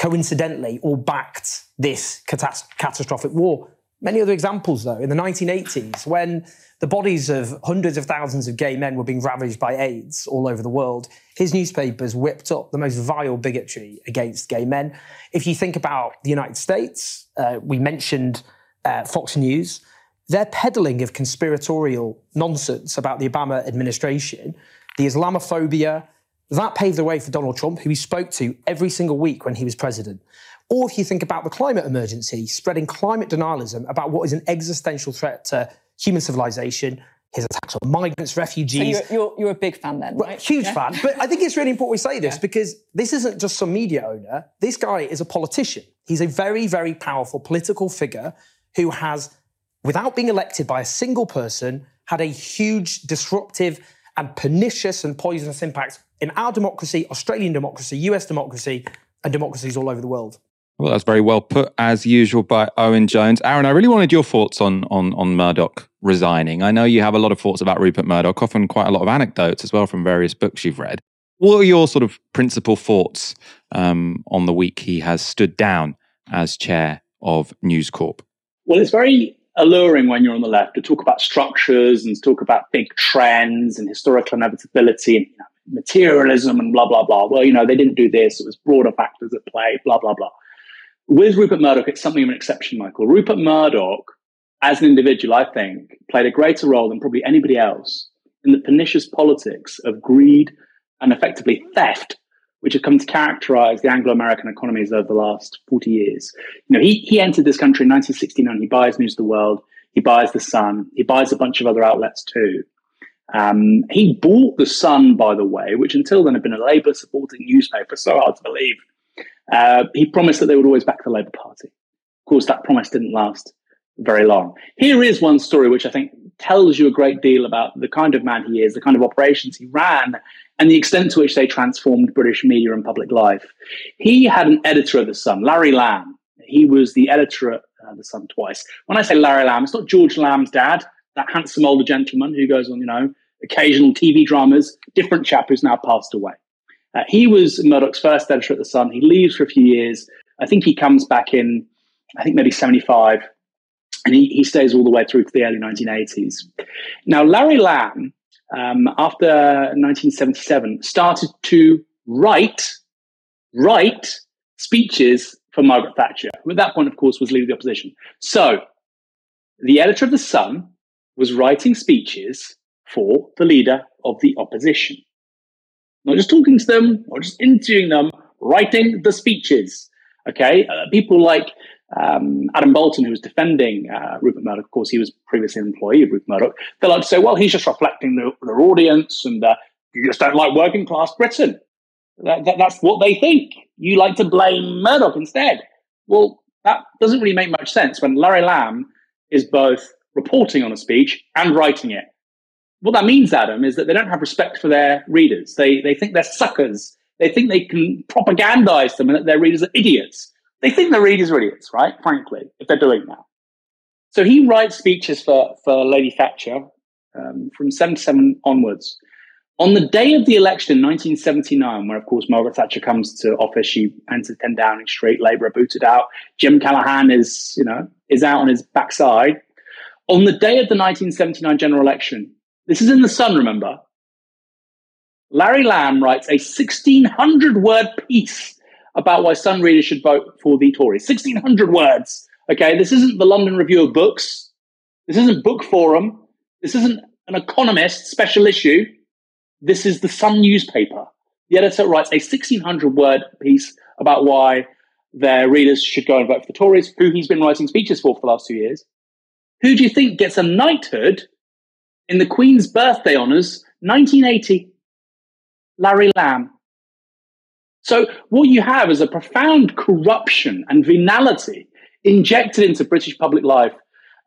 Speaker 19: coincidentally, all backed this catas- catastrophic war. Many other examples, though, in the 1980s, when the bodies of hundreds of thousands of gay men were being ravaged by AIDS all over the world, his newspapers whipped up the most vile bigotry against gay men. If you think about the United States, uh, we mentioned uh, Fox News, their peddling of conspiratorial nonsense about the Obama administration, the Islamophobia, that paved the way for Donald Trump, who he spoke to every single week when he was president. Or if you think about the climate emergency, spreading climate denialism about what is an existential threat to human civilization, his attacks on migrants,
Speaker 18: So
Speaker 19: refugees.
Speaker 18: you're, you're, you're a big fan then,
Speaker 19: Well,
Speaker 18: right?
Speaker 19: huge
Speaker 18: Yeah.
Speaker 19: fan. But I think it's really important we say this [LAUGHS] because this isn't just some media owner. This guy is a politician. He's a very, very powerful political figure who has, without being elected by a single person, had a huge disruptive and pernicious and poisonous impacts in our democracy, Australian democracy, US democracy, and democracies all over the world.
Speaker 2: Well, that's very well put, as usual, by Owen Jones. Aaron, I really wanted your thoughts on on on Murdoch resigning. I know you have a lot of thoughts about Rupert Murdoch, often quite a lot of anecdotes as well from various books you've read. What are your sort of principal thoughts um, on the week he has stood down as chair of News Corp?
Speaker 5: Well, it's very alluring when you're on the left to talk about structures and talk about big trends and historical inevitability and you know, materialism and blah, blah, blah. Well, you know, they didn't do this. It was broader factors at play, blah, blah, blah. With Rupert Murdoch, it's something of an exception, Michael. Rupert Murdoch, as an individual, I think, played a greater role than probably anybody else in the pernicious politics of greed and effectively theft, which have come to characterize the Anglo-American economies over the last 40 years. You know, he, he entered this country in 1969. He buys News of the World. He buys The Sun. He buys a bunch of other outlets too. Um, he bought The Sun, by the way, which until then had been a Labour supporting newspaper, so hard to believe. Uh, he promised that they would always back the Labour Party. Of course, that promise didn't last very long. Here is one story which I think tells you a great deal about the kind of man he is, the kind of operations he ran, and the extent to which they transformed British media and public life. He had an editor of The Sun, Larry Lamb. He was the editor at uh, The Sun twice. When I say Larry Lamb, it's not George Lamb's dad, that handsome older gentleman who goes on, you know, occasional TV dramas, different chap who's now passed away. Uh, he was Murdoch's first editor at The Sun. He leaves for a few years. I think he comes back in, I think maybe 75, and he, he stays all the way through to the early 1980s. Now, Larry Lamb, um, after 1977, started to write, write speeches for Margaret Thatcher, who at that point, of course, was leader of the opposition. So, the editor of The Sun was writing speeches for the leader of the opposition. Not just talking to them, or just interviewing them, writing the speeches. Okay, uh, people like um, Adam Boulton, who was defending uh, Rupert Murdoch, of course, he was previously an employee of Rupert Murdoch. They like to say, well, he's just reflecting their, their audience, and uh, you just don't like working class Britain. That, that, that's what they think. You like to blame Murdoch instead. Well, That doesn't really make much sense when Larry Lamb is both reporting on a speech and writing it. What that means, Adam, is that they don't have respect for their readers. They, they think they're suckers. They think they can propagandize them and that their readers are idiots. They think their readers are idiots, right? Frankly, if they're doing that. So he writes speeches for, for Lady Thatcher um, from 77 onwards. On the day of the election in 1979, where of course Margaret Thatcher comes to office, she enters 10 Downing Street, Labour are booted out. Jim Callaghan is, you know, is out on his backside. On the day of the 1979 general election, this is in the Sun, remember? Larry Lamb writes a 1600 word piece about why Sun readers should vote for the Tories. 1600 words. Okay, this isn't the London Review of Books. This isn't Book Forum. This isn't an Economist special issue. This is the Sun newspaper. The editor writes a 1600 word piece about why their readers should go and vote for the Tories, who he's been writing speeches for for the last two years. Who do you think gets a knighthood in the Queen's birthday honours, 1980? Larry Lamb. So what you have is a profound corruption and venality injected into British public life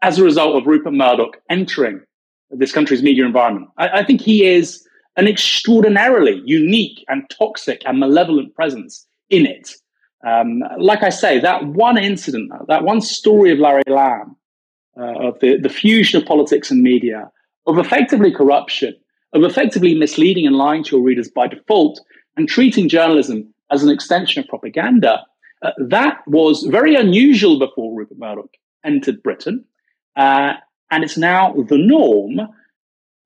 Speaker 5: as a result of Rupert Murdoch entering this country's media environment. I, I think he is an extraordinarily unique and toxic and malevolent presence in it. Um, like I say, that one incident, that one story of Larry Lamb, uh, of the, the fusion of politics and media, of effectively corruption, of effectively misleading and lying to your readers by default, and treating journalism as an extension of propaganda, uh, that was very unusual before Rupert Murdoch entered Britain. Uh, and it's now the norm.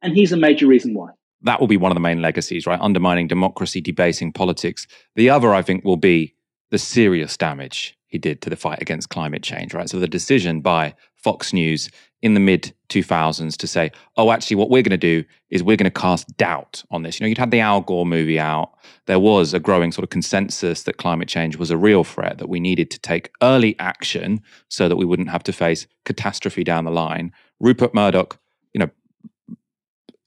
Speaker 5: And he's a major reason why.
Speaker 2: That will be one of the main legacies, right? Undermining democracy, debasing politics. The other, I think, will be the serious damage he did to the fight against climate change, right? So the decision by Fox News in the mid 2000s to say, oh, actually, what we're going to do is we're going to cast doubt on this. You know, you'd had the Al Gore movie out. There was a growing sort of consensus that climate change was a real threat, that we needed to take early action so that we wouldn't have to face catastrophe down the line. Rupert Murdoch, you know,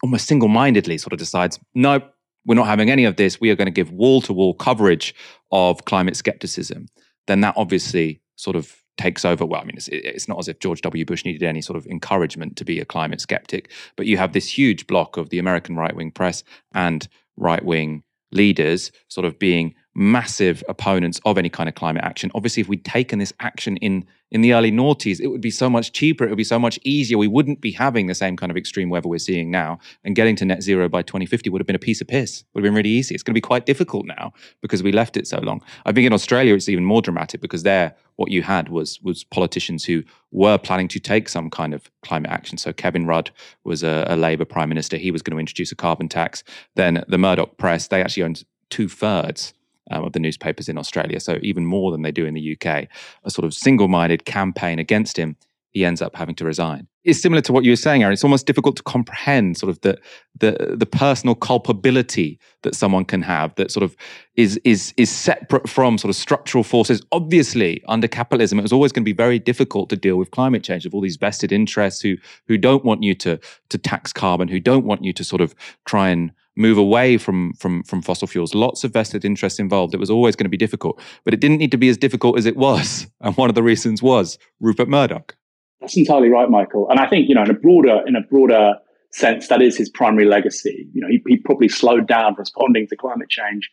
Speaker 2: almost single mindedly sort of decides, no, we're not having any of this. We are going to give wall to wall coverage of climate skepticism. Then that obviously sort of takes over. Well, I mean, it's, it's not as if George W. Bush needed any sort of encouragement to be a climate skeptic, but you have this huge block of the American right wing press and right wing leaders sort of being massive opponents of any kind of climate action. Obviously, if we'd taken this action in in the early noughties, it would be so much cheaper. It would be so much easier. We wouldn't be having the same kind of extreme weather we're seeing now. And getting to net zero by 2050 would have been a piece of piss. Would have been really easy. It's going to be quite difficult now because we left it so long. I think in Australia it's even more dramatic because there what you had was was politicians who were planning to take some kind of climate action. So Kevin Rudd was a, a Labour prime minister. He was going to introduce a carbon tax. Then the Murdoch press they actually owned two thirds um, of the newspapers in Australia, so even more than they do in the UK, a sort of single minded campaign against him, he ends up having to resign. It's similar to what you were saying, Aaron. It's almost difficult to comprehend sort of the the the personal culpability that someone can have that sort of is is is separate from sort of structural forces. Obviously, under capitalism, it was always going to be very difficult to deal with climate change of all these vested interests who who don't want you to to tax carbon, who don't want you to sort of try and move away from from from fossil fuels. Lots of vested interests involved. It was always going to be difficult, but it didn't need to be as difficult as it was. [LAUGHS] And one of the reasons was Rupert Murdoch.
Speaker 5: That's entirely right, Michael. And I think you know, in a broader in a broader sense, that is his primary legacy. You know, he, he probably slowed down responding to climate change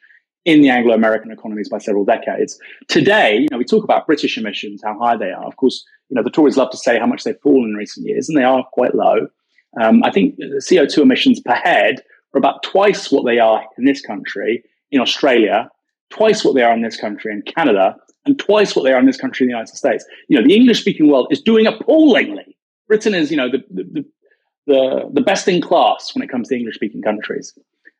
Speaker 5: in the Anglo-American economies by several decades. Today, you know, we talk about British emissions, how high they are. Of course, you know, the Tories love to say how much they've fallen in recent years, and they are quite low. Um, I think the CO2 emissions per head are about twice what they are in this country, in Australia, twice what they are in this country in Canada, and twice what they are in this country in the United States. You know, the English speaking world is doing appallingly. Britain is, you know, the, the, the, the best in class when it comes to English speaking countries.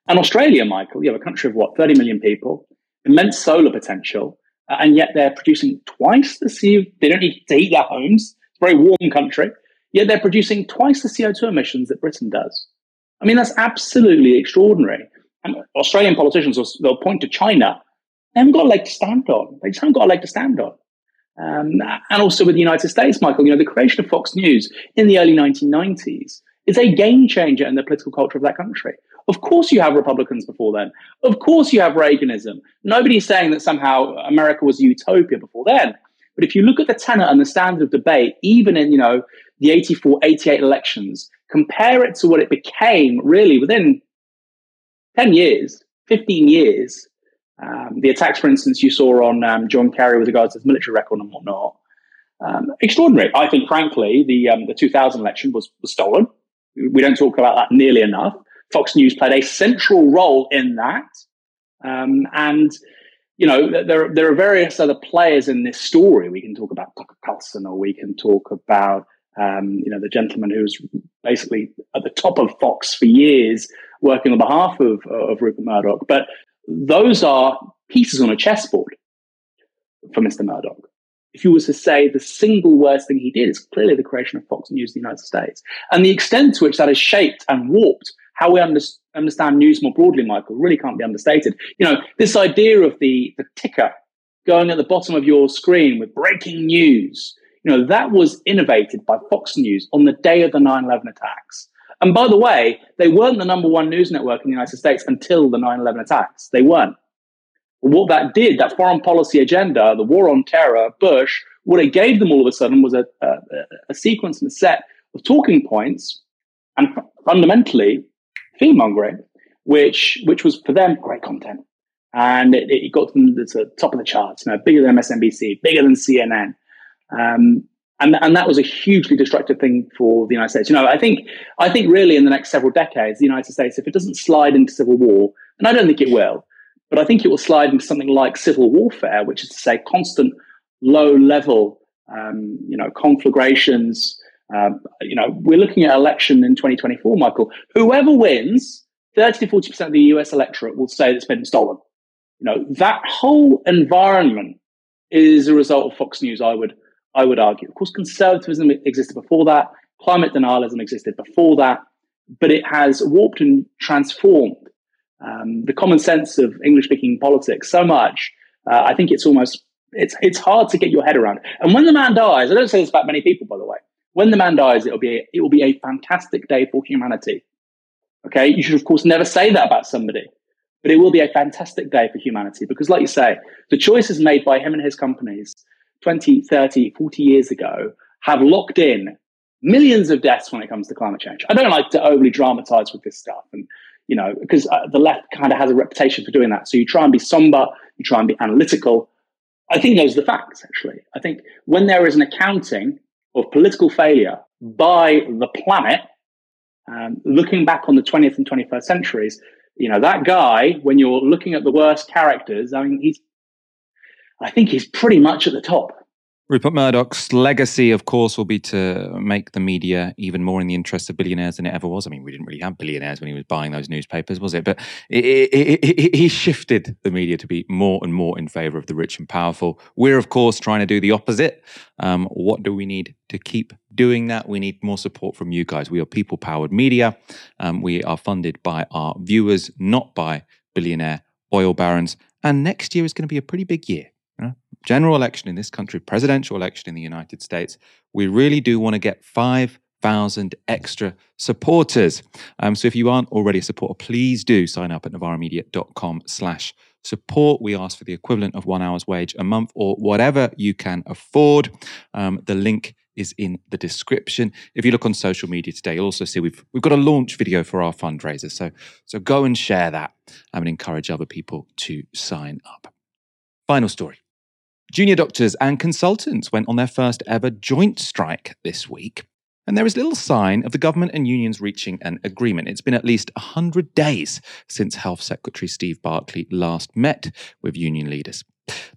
Speaker 5: And Australia, Michael, you have a country of what, 30 million people, immense solar potential, uh, and yet they're producing twice the CO. They don't need to heat their homes. It's a very warm country. Yet they're producing twice the CO2 emissions that Britain does. I mean, that's absolutely extraordinary. And Australian politicians, will, they'll point to China. They haven't got a leg to stand on. They just haven't got a leg to stand on. Um, and also with the United States, Michael, you know, the creation of Fox News in the early 1990s is a game changer in the political culture of that country. Of course, you have Republicans before then. Of course, you have Reaganism. Nobody's saying that somehow America was a utopia before then. But if you look at the tenor and the standard of debate, even in, you know, the 84, 88 elections, compare it to what it became really within 10 years, 15 years. Um, the attacks, for instance, you saw on um, John Kerry with regards to his military record and whatnot. Um, extraordinary. I think, frankly, the um, the 2000 election was, was stolen. We don't talk about that nearly enough. Fox News played a central role in that. Um, and, you know, there, there are various other players in this story. We can talk about Tucker Carlson or we can talk about, um, you know, the gentleman who was basically at the top of Fox for years working on behalf of, of Rupert Murdoch. But those are pieces on a chessboard for Mr. Murdoch if you were to say the single worst thing he did is clearly the creation of Fox News in the United States. And the extent to which that has shaped and warped how we under- understand news more broadly, Michael, really can't be understated. You know, this idea of the, the ticker going at the bottom of your screen with breaking news, you know, that was innovated by Fox News on the day of the 9 11 attacks. And by the way, they weren't the number one news network in the United States until the 9 11 attacks. They weren't. What that did, that foreign policy agenda, the war on terror, Bush, what it gave them all of a sudden was a, a, a sequence and a set of talking points and fundamentally fear mongering, which, which was for them great content. And it, it got them to the top of the charts, you know, bigger than MSNBC, bigger than CNN. Um, and, and that was a hugely destructive thing for the United States. You know, I think I think really in the next several decades, the United States, if it doesn't slide into civil war, and I don't think it will, but I think it will slide into something like civil warfare, which is to say constant low level, um, you know, conflagrations. Um, you know, we're looking at election in 2024, Michael. Whoever wins, 30 to 40% of the US electorate will say it's been stolen. You know, that whole environment is a result of Fox News, I would, I would argue. Of course, conservatism existed before that. Climate denialism existed before that, but it has warped and transformed um, the common sense of English speaking politics so much. Uh, I think it's almost it's it's hard to get your head around. And when the man dies, I don't say this about many people, by the way. When the man dies, it'll be a, it will be a fantastic day for humanity. Okay, you should of course never say that about somebody, but it will be a fantastic day for humanity because, like you say, the choices made by him and his companies 20, 30, 40 years ago have locked in millions of deaths when it comes to climate change. I don't like to overly dramatize with this stuff and you know, because uh, the left kind of has a reputation for doing that. So you try and be somber, you try and be analytical. I think those are the facts, actually. I think when there is an accounting of political failure by the planet, um, looking back on the 20th and 21st centuries, you know, that guy, when you're looking at the worst characters, I mean, he's, I think he's pretty much at the top.
Speaker 2: Rupert Murdoch's legacy, of course, will be to make the media even more in the interest of billionaires than it ever was. I mean, we didn't really have billionaires when he was buying those newspapers, was it? But he shifted the media to be more and more in favor of the rich and powerful. We're, of course, trying to do the opposite. Um, what do we need to keep doing that? We need more support from you guys. We are people powered media. Um, we are funded by our viewers, not by billionaire oil barons. And next year is going to be a pretty big year general election in this country, presidential election in the United States, we really do want to get 5,000 extra supporters. Um, so if you aren't already a supporter, please do sign up at novaramedia.com slash support. We ask for the equivalent of one hour's wage a month or whatever you can afford. Um, the link is in the description. If you look on social media today, you'll also see we've we've got a launch video for our fundraiser. So so go and share that and encourage other people to sign up. Final story. Junior doctors and consultants went on their first ever joint strike this week. And there is little sign of the government and unions reaching an agreement. It's been at least 100 days since Health Secretary Steve Barclay last met with union leaders.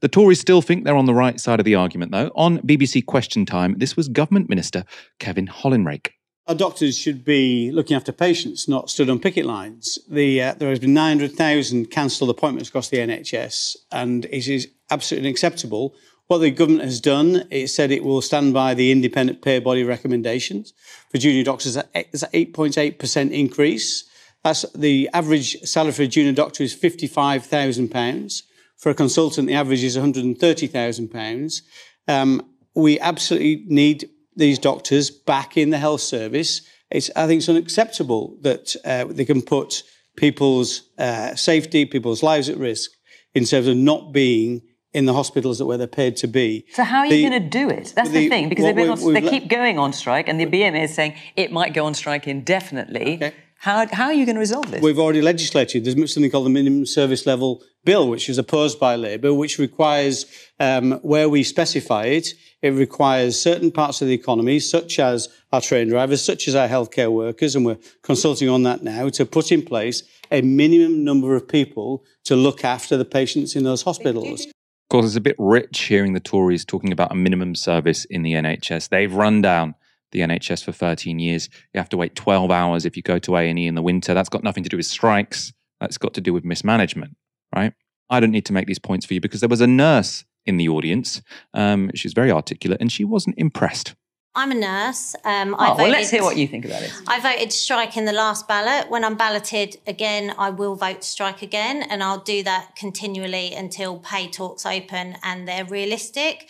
Speaker 2: The Tories still think they're on the right side of the argument, though. On BBC Question Time, this was Government Minister Kevin Hollinrake.
Speaker 20: Our doctors should be looking after patients, not stood on picket lines. The, uh, there has been 900,000 cancelled appointments across the NHS, and it is absolutely unacceptable. What the government has done, it said it will stand by the independent pay body recommendations for junior doctors. There's an 8.8% increase. That's the average salary for a junior doctor is £55,000. For a consultant, the average is £130,000. Um, we absolutely need these doctors back in the health service. It's, I think it's unacceptable that uh, they can put people's uh, safety, people's lives at risk in terms of not being in the hospitals that where they're paid to be.
Speaker 21: So how are
Speaker 20: The-
Speaker 21: you going to do it? That's the,
Speaker 20: the-
Speaker 21: thing because they've been on, they keep going on strike, and the BMA is saying it might go on strike indefinitely. How, how are you going to resolve this?
Speaker 20: We've already legislated. There's something called the minimum service level bill, which was opposed by Labour, which requires, um, where we specify it, it requires certain parts of the economy, such as our train drivers, such as our healthcare workers, and we're consulting on that now, to put in place a minimum number of people to look after the patients in those hospitals.
Speaker 2: Of course, it's a bit rich hearing the Tories talking about a minimum service in the NHS. They've run down the NHS for 13 years. You have to wait 12 hours if you go to A&E in the winter. That's got nothing to do with strikes. That's got to do with mismanagement, right? I don't need to make these points for you because there was a nurse in the audience. Um, she was very articulate and she wasn't impressed.
Speaker 22: I'm a nurse. Um,
Speaker 21: oh,
Speaker 22: I
Speaker 21: well, let's hear what you think about it.
Speaker 22: I voted strike in the last ballot. When I'm balloted again, I will vote strike again, and I'll do that continually until pay talks open and they're realistic.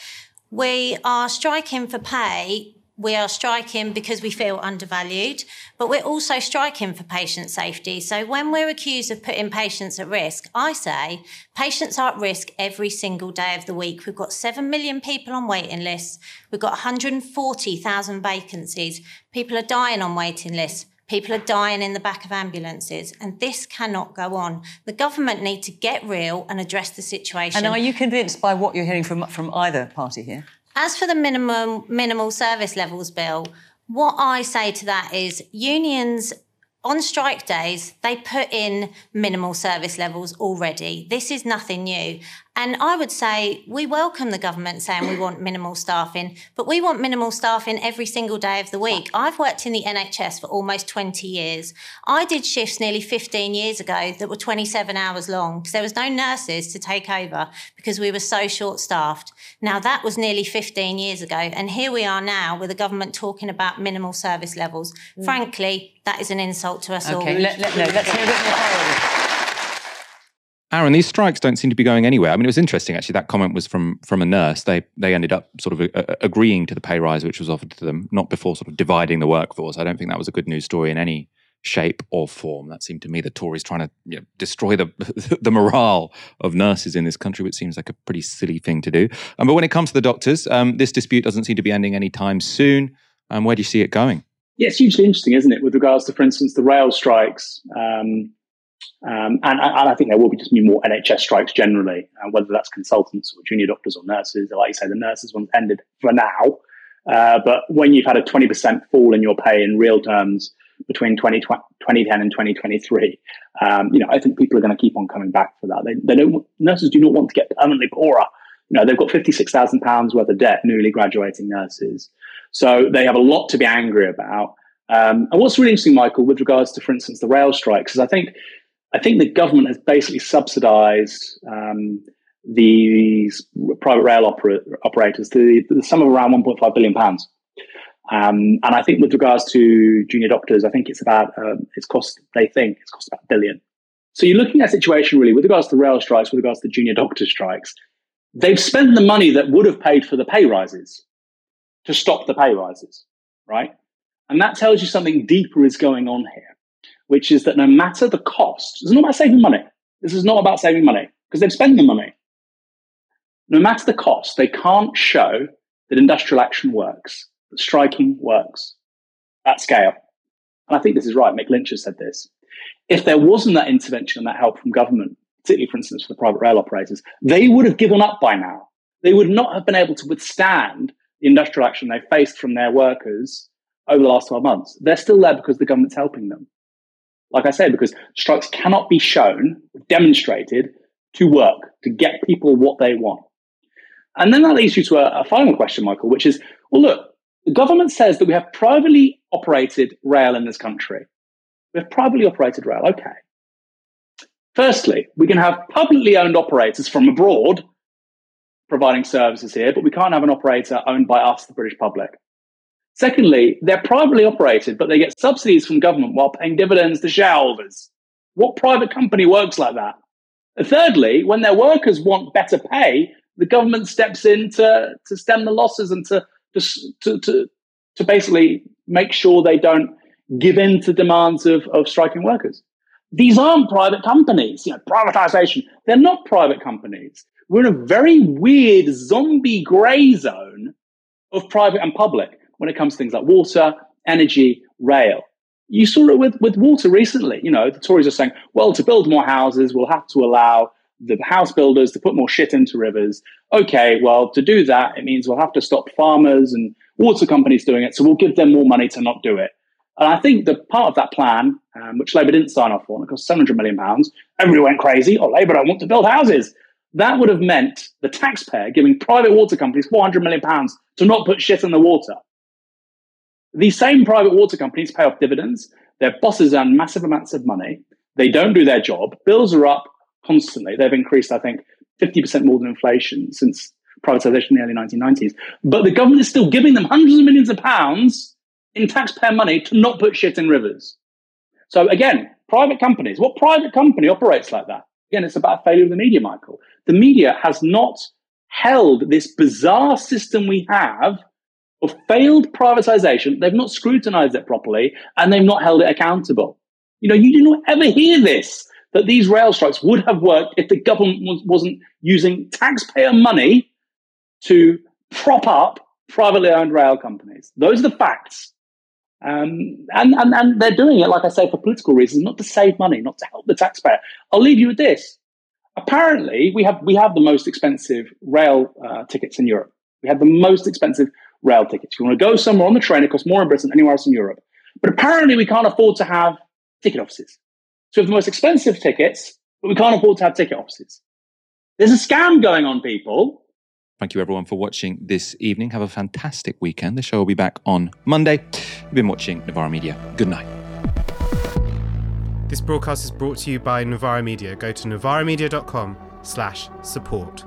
Speaker 22: We are striking for pay. We are striking because we feel undervalued, but we're also striking for patient safety. So when we're accused of putting patients at risk, I say patients are at risk every single day of the week. We've got 7 million people on waiting lists. We've got 140,000 vacancies. People are dying on waiting lists. People are dying in the back of ambulances, and this cannot go on. The government need to get real and address the situation.
Speaker 21: And are you convinced by what you're hearing from from either party here?
Speaker 22: As for the minimum minimal service levels bill, what I say to that is unions on strike days they put in minimal service levels already. This is nothing new. And I would say we welcome the government saying we want minimal staffing, but we want minimal staffing every single day of the week. I've worked in the NHS for almost 20 years. I did shifts nearly 15 years ago that were 27 hours long because there was no nurses to take over because we were so short staffed. Now that was nearly 15 years ago. And here we are now with the government talking about minimal service levels.
Speaker 21: Mm.
Speaker 22: Frankly, that is an insult to us all.
Speaker 21: Okay, let, let, no, let's hear a bit more power.
Speaker 2: Aaron, these strikes don't seem to be going anywhere. I mean, it was interesting actually. That comment was from from a nurse. They they ended up sort of uh, agreeing to the pay rise which was offered to them, not before sort of dividing the workforce. I don't think that was a good news story in any shape or form. That seemed to me the Tories trying to you know, destroy the [LAUGHS] the morale of nurses in this country, which seems like a pretty silly thing to do. Um, but when it comes to the doctors, um, this dispute doesn't seem to be ending anytime soon. Um, where do you see it going?
Speaker 5: Yeah, it's hugely interesting, isn't it, with regards to, for instance, the rail strikes. Um, um, and, and, I think there will be just be more NHS strikes generally, uh, whether that's consultants or junior doctors or nurses. Like you say, the nurses one's ended for now. Uh, but when you've had a 20% fall in your pay in real terms between 20, 2010 and 2023, um, you know, I think people are going to keep on coming back for that. They, they don't, nurses do not want to get permanently poorer. You know, they've got £56,000 worth of debt, newly graduating nurses. So they have a lot to be angry about. Um, and what's really interesting, Michael, with regards to, for instance, the rail strikes, is I think I think the government has basically subsidised um, these private rail opera- operators to the, the sum of around 1.5 billion pounds. Um, and I think with regards to junior doctors, I think it's about um, it's cost. They think it's cost about a billion. So you're looking at a situation really with regards to the rail strikes, with regards to the junior doctor strikes. They've spent the money that would have paid for the pay rises to stop the pay rises, right? And that tells you something deeper is going on here, which is that no matter the cost, it's not about saving money. This is not about saving money because they've spent the money. No matter the cost, they can't show that industrial action works, that striking works at scale. And I think this is right. Mick Lynch has said this. If there wasn't that intervention and that help from government, particularly, for instance, for the private rail operators, they would have given up by now. They would not have been able to withstand the industrial action they faced from their workers over the last 12 months. They're still there because the government's helping them. Like I say, because strikes cannot be shown, demonstrated to work, to get people what they want. And then that leads you to a, a final question, Michael, which is well, look, the government says that we have privately operated rail in this country. We have privately operated rail. Okay. Firstly, we can have publicly owned operators from abroad providing services here, but we can't have an operator owned by us, the British public. Secondly, they're privately operated, but they get subsidies from government while paying dividends to shareholders. What private company works like that? And thirdly, when their workers want better pay, the government steps in to, to stem the losses and to, to, to, to basically make sure they don't give in to demands of, of striking workers. These aren't private companies. You know, privatization, they're not private companies. we're in a very weird zombie grey zone of private and public when it comes to things like water, energy, rail. You saw it with, with water recently. You know, the Tories are saying, well, to build more houses, we'll have to allow the house builders to put more shit into rivers. Okay, well, to do that, it means we'll have to stop farmers and water companies doing it. So we'll give them more money to not do it. And I think the part of that plan, um, which Labour didn't sign off on, it cost 700 million pounds. Everybody went crazy. Oh, Labour don't want to build houses. That would have meant the taxpayer giving private water companies 400 million pounds to not put shit in the water. These same private water companies pay off dividends. Their bosses earn massive amounts of money. They don't do their job. Bills are up constantly. They've increased, I think, 50% more than inflation since privatization in the early 1990s. But the government is still giving them hundreds of millions of pounds in taxpayer money to not put shit in rivers. So again, private companies, what private company operates like that? Again, it's about failure of the media, Michael. The media has not held this bizarre system we have of failed privatization. They've not scrutinized it properly and they've not held it accountable. You know, you do not ever hear this that these rail strikes would have worked if the government wasn't using taxpayer money to prop up privately owned rail companies. Those are the facts. Um, and, and, and they're doing it, like I say, for political reasons, not to save money, not to help the taxpayer. I'll leave you with this. Apparently, we have, we have the most expensive rail uh, tickets in Europe. We have the most expensive rail tickets. If you want to go somewhere on the train, it costs more in Britain than anywhere else in Europe. But apparently, we can't afford to have ticket offices. So we have the most expensive tickets, but we can't afford to have ticket offices. There's a scam going on, people.
Speaker 2: Thank you, everyone, for watching this evening. Have a fantastic weekend. The show will be back on Monday. You've been watching Novara Media. Good night.
Speaker 23: This broadcast is brought to you by Novara Media. Go to novaramedia.com slash support.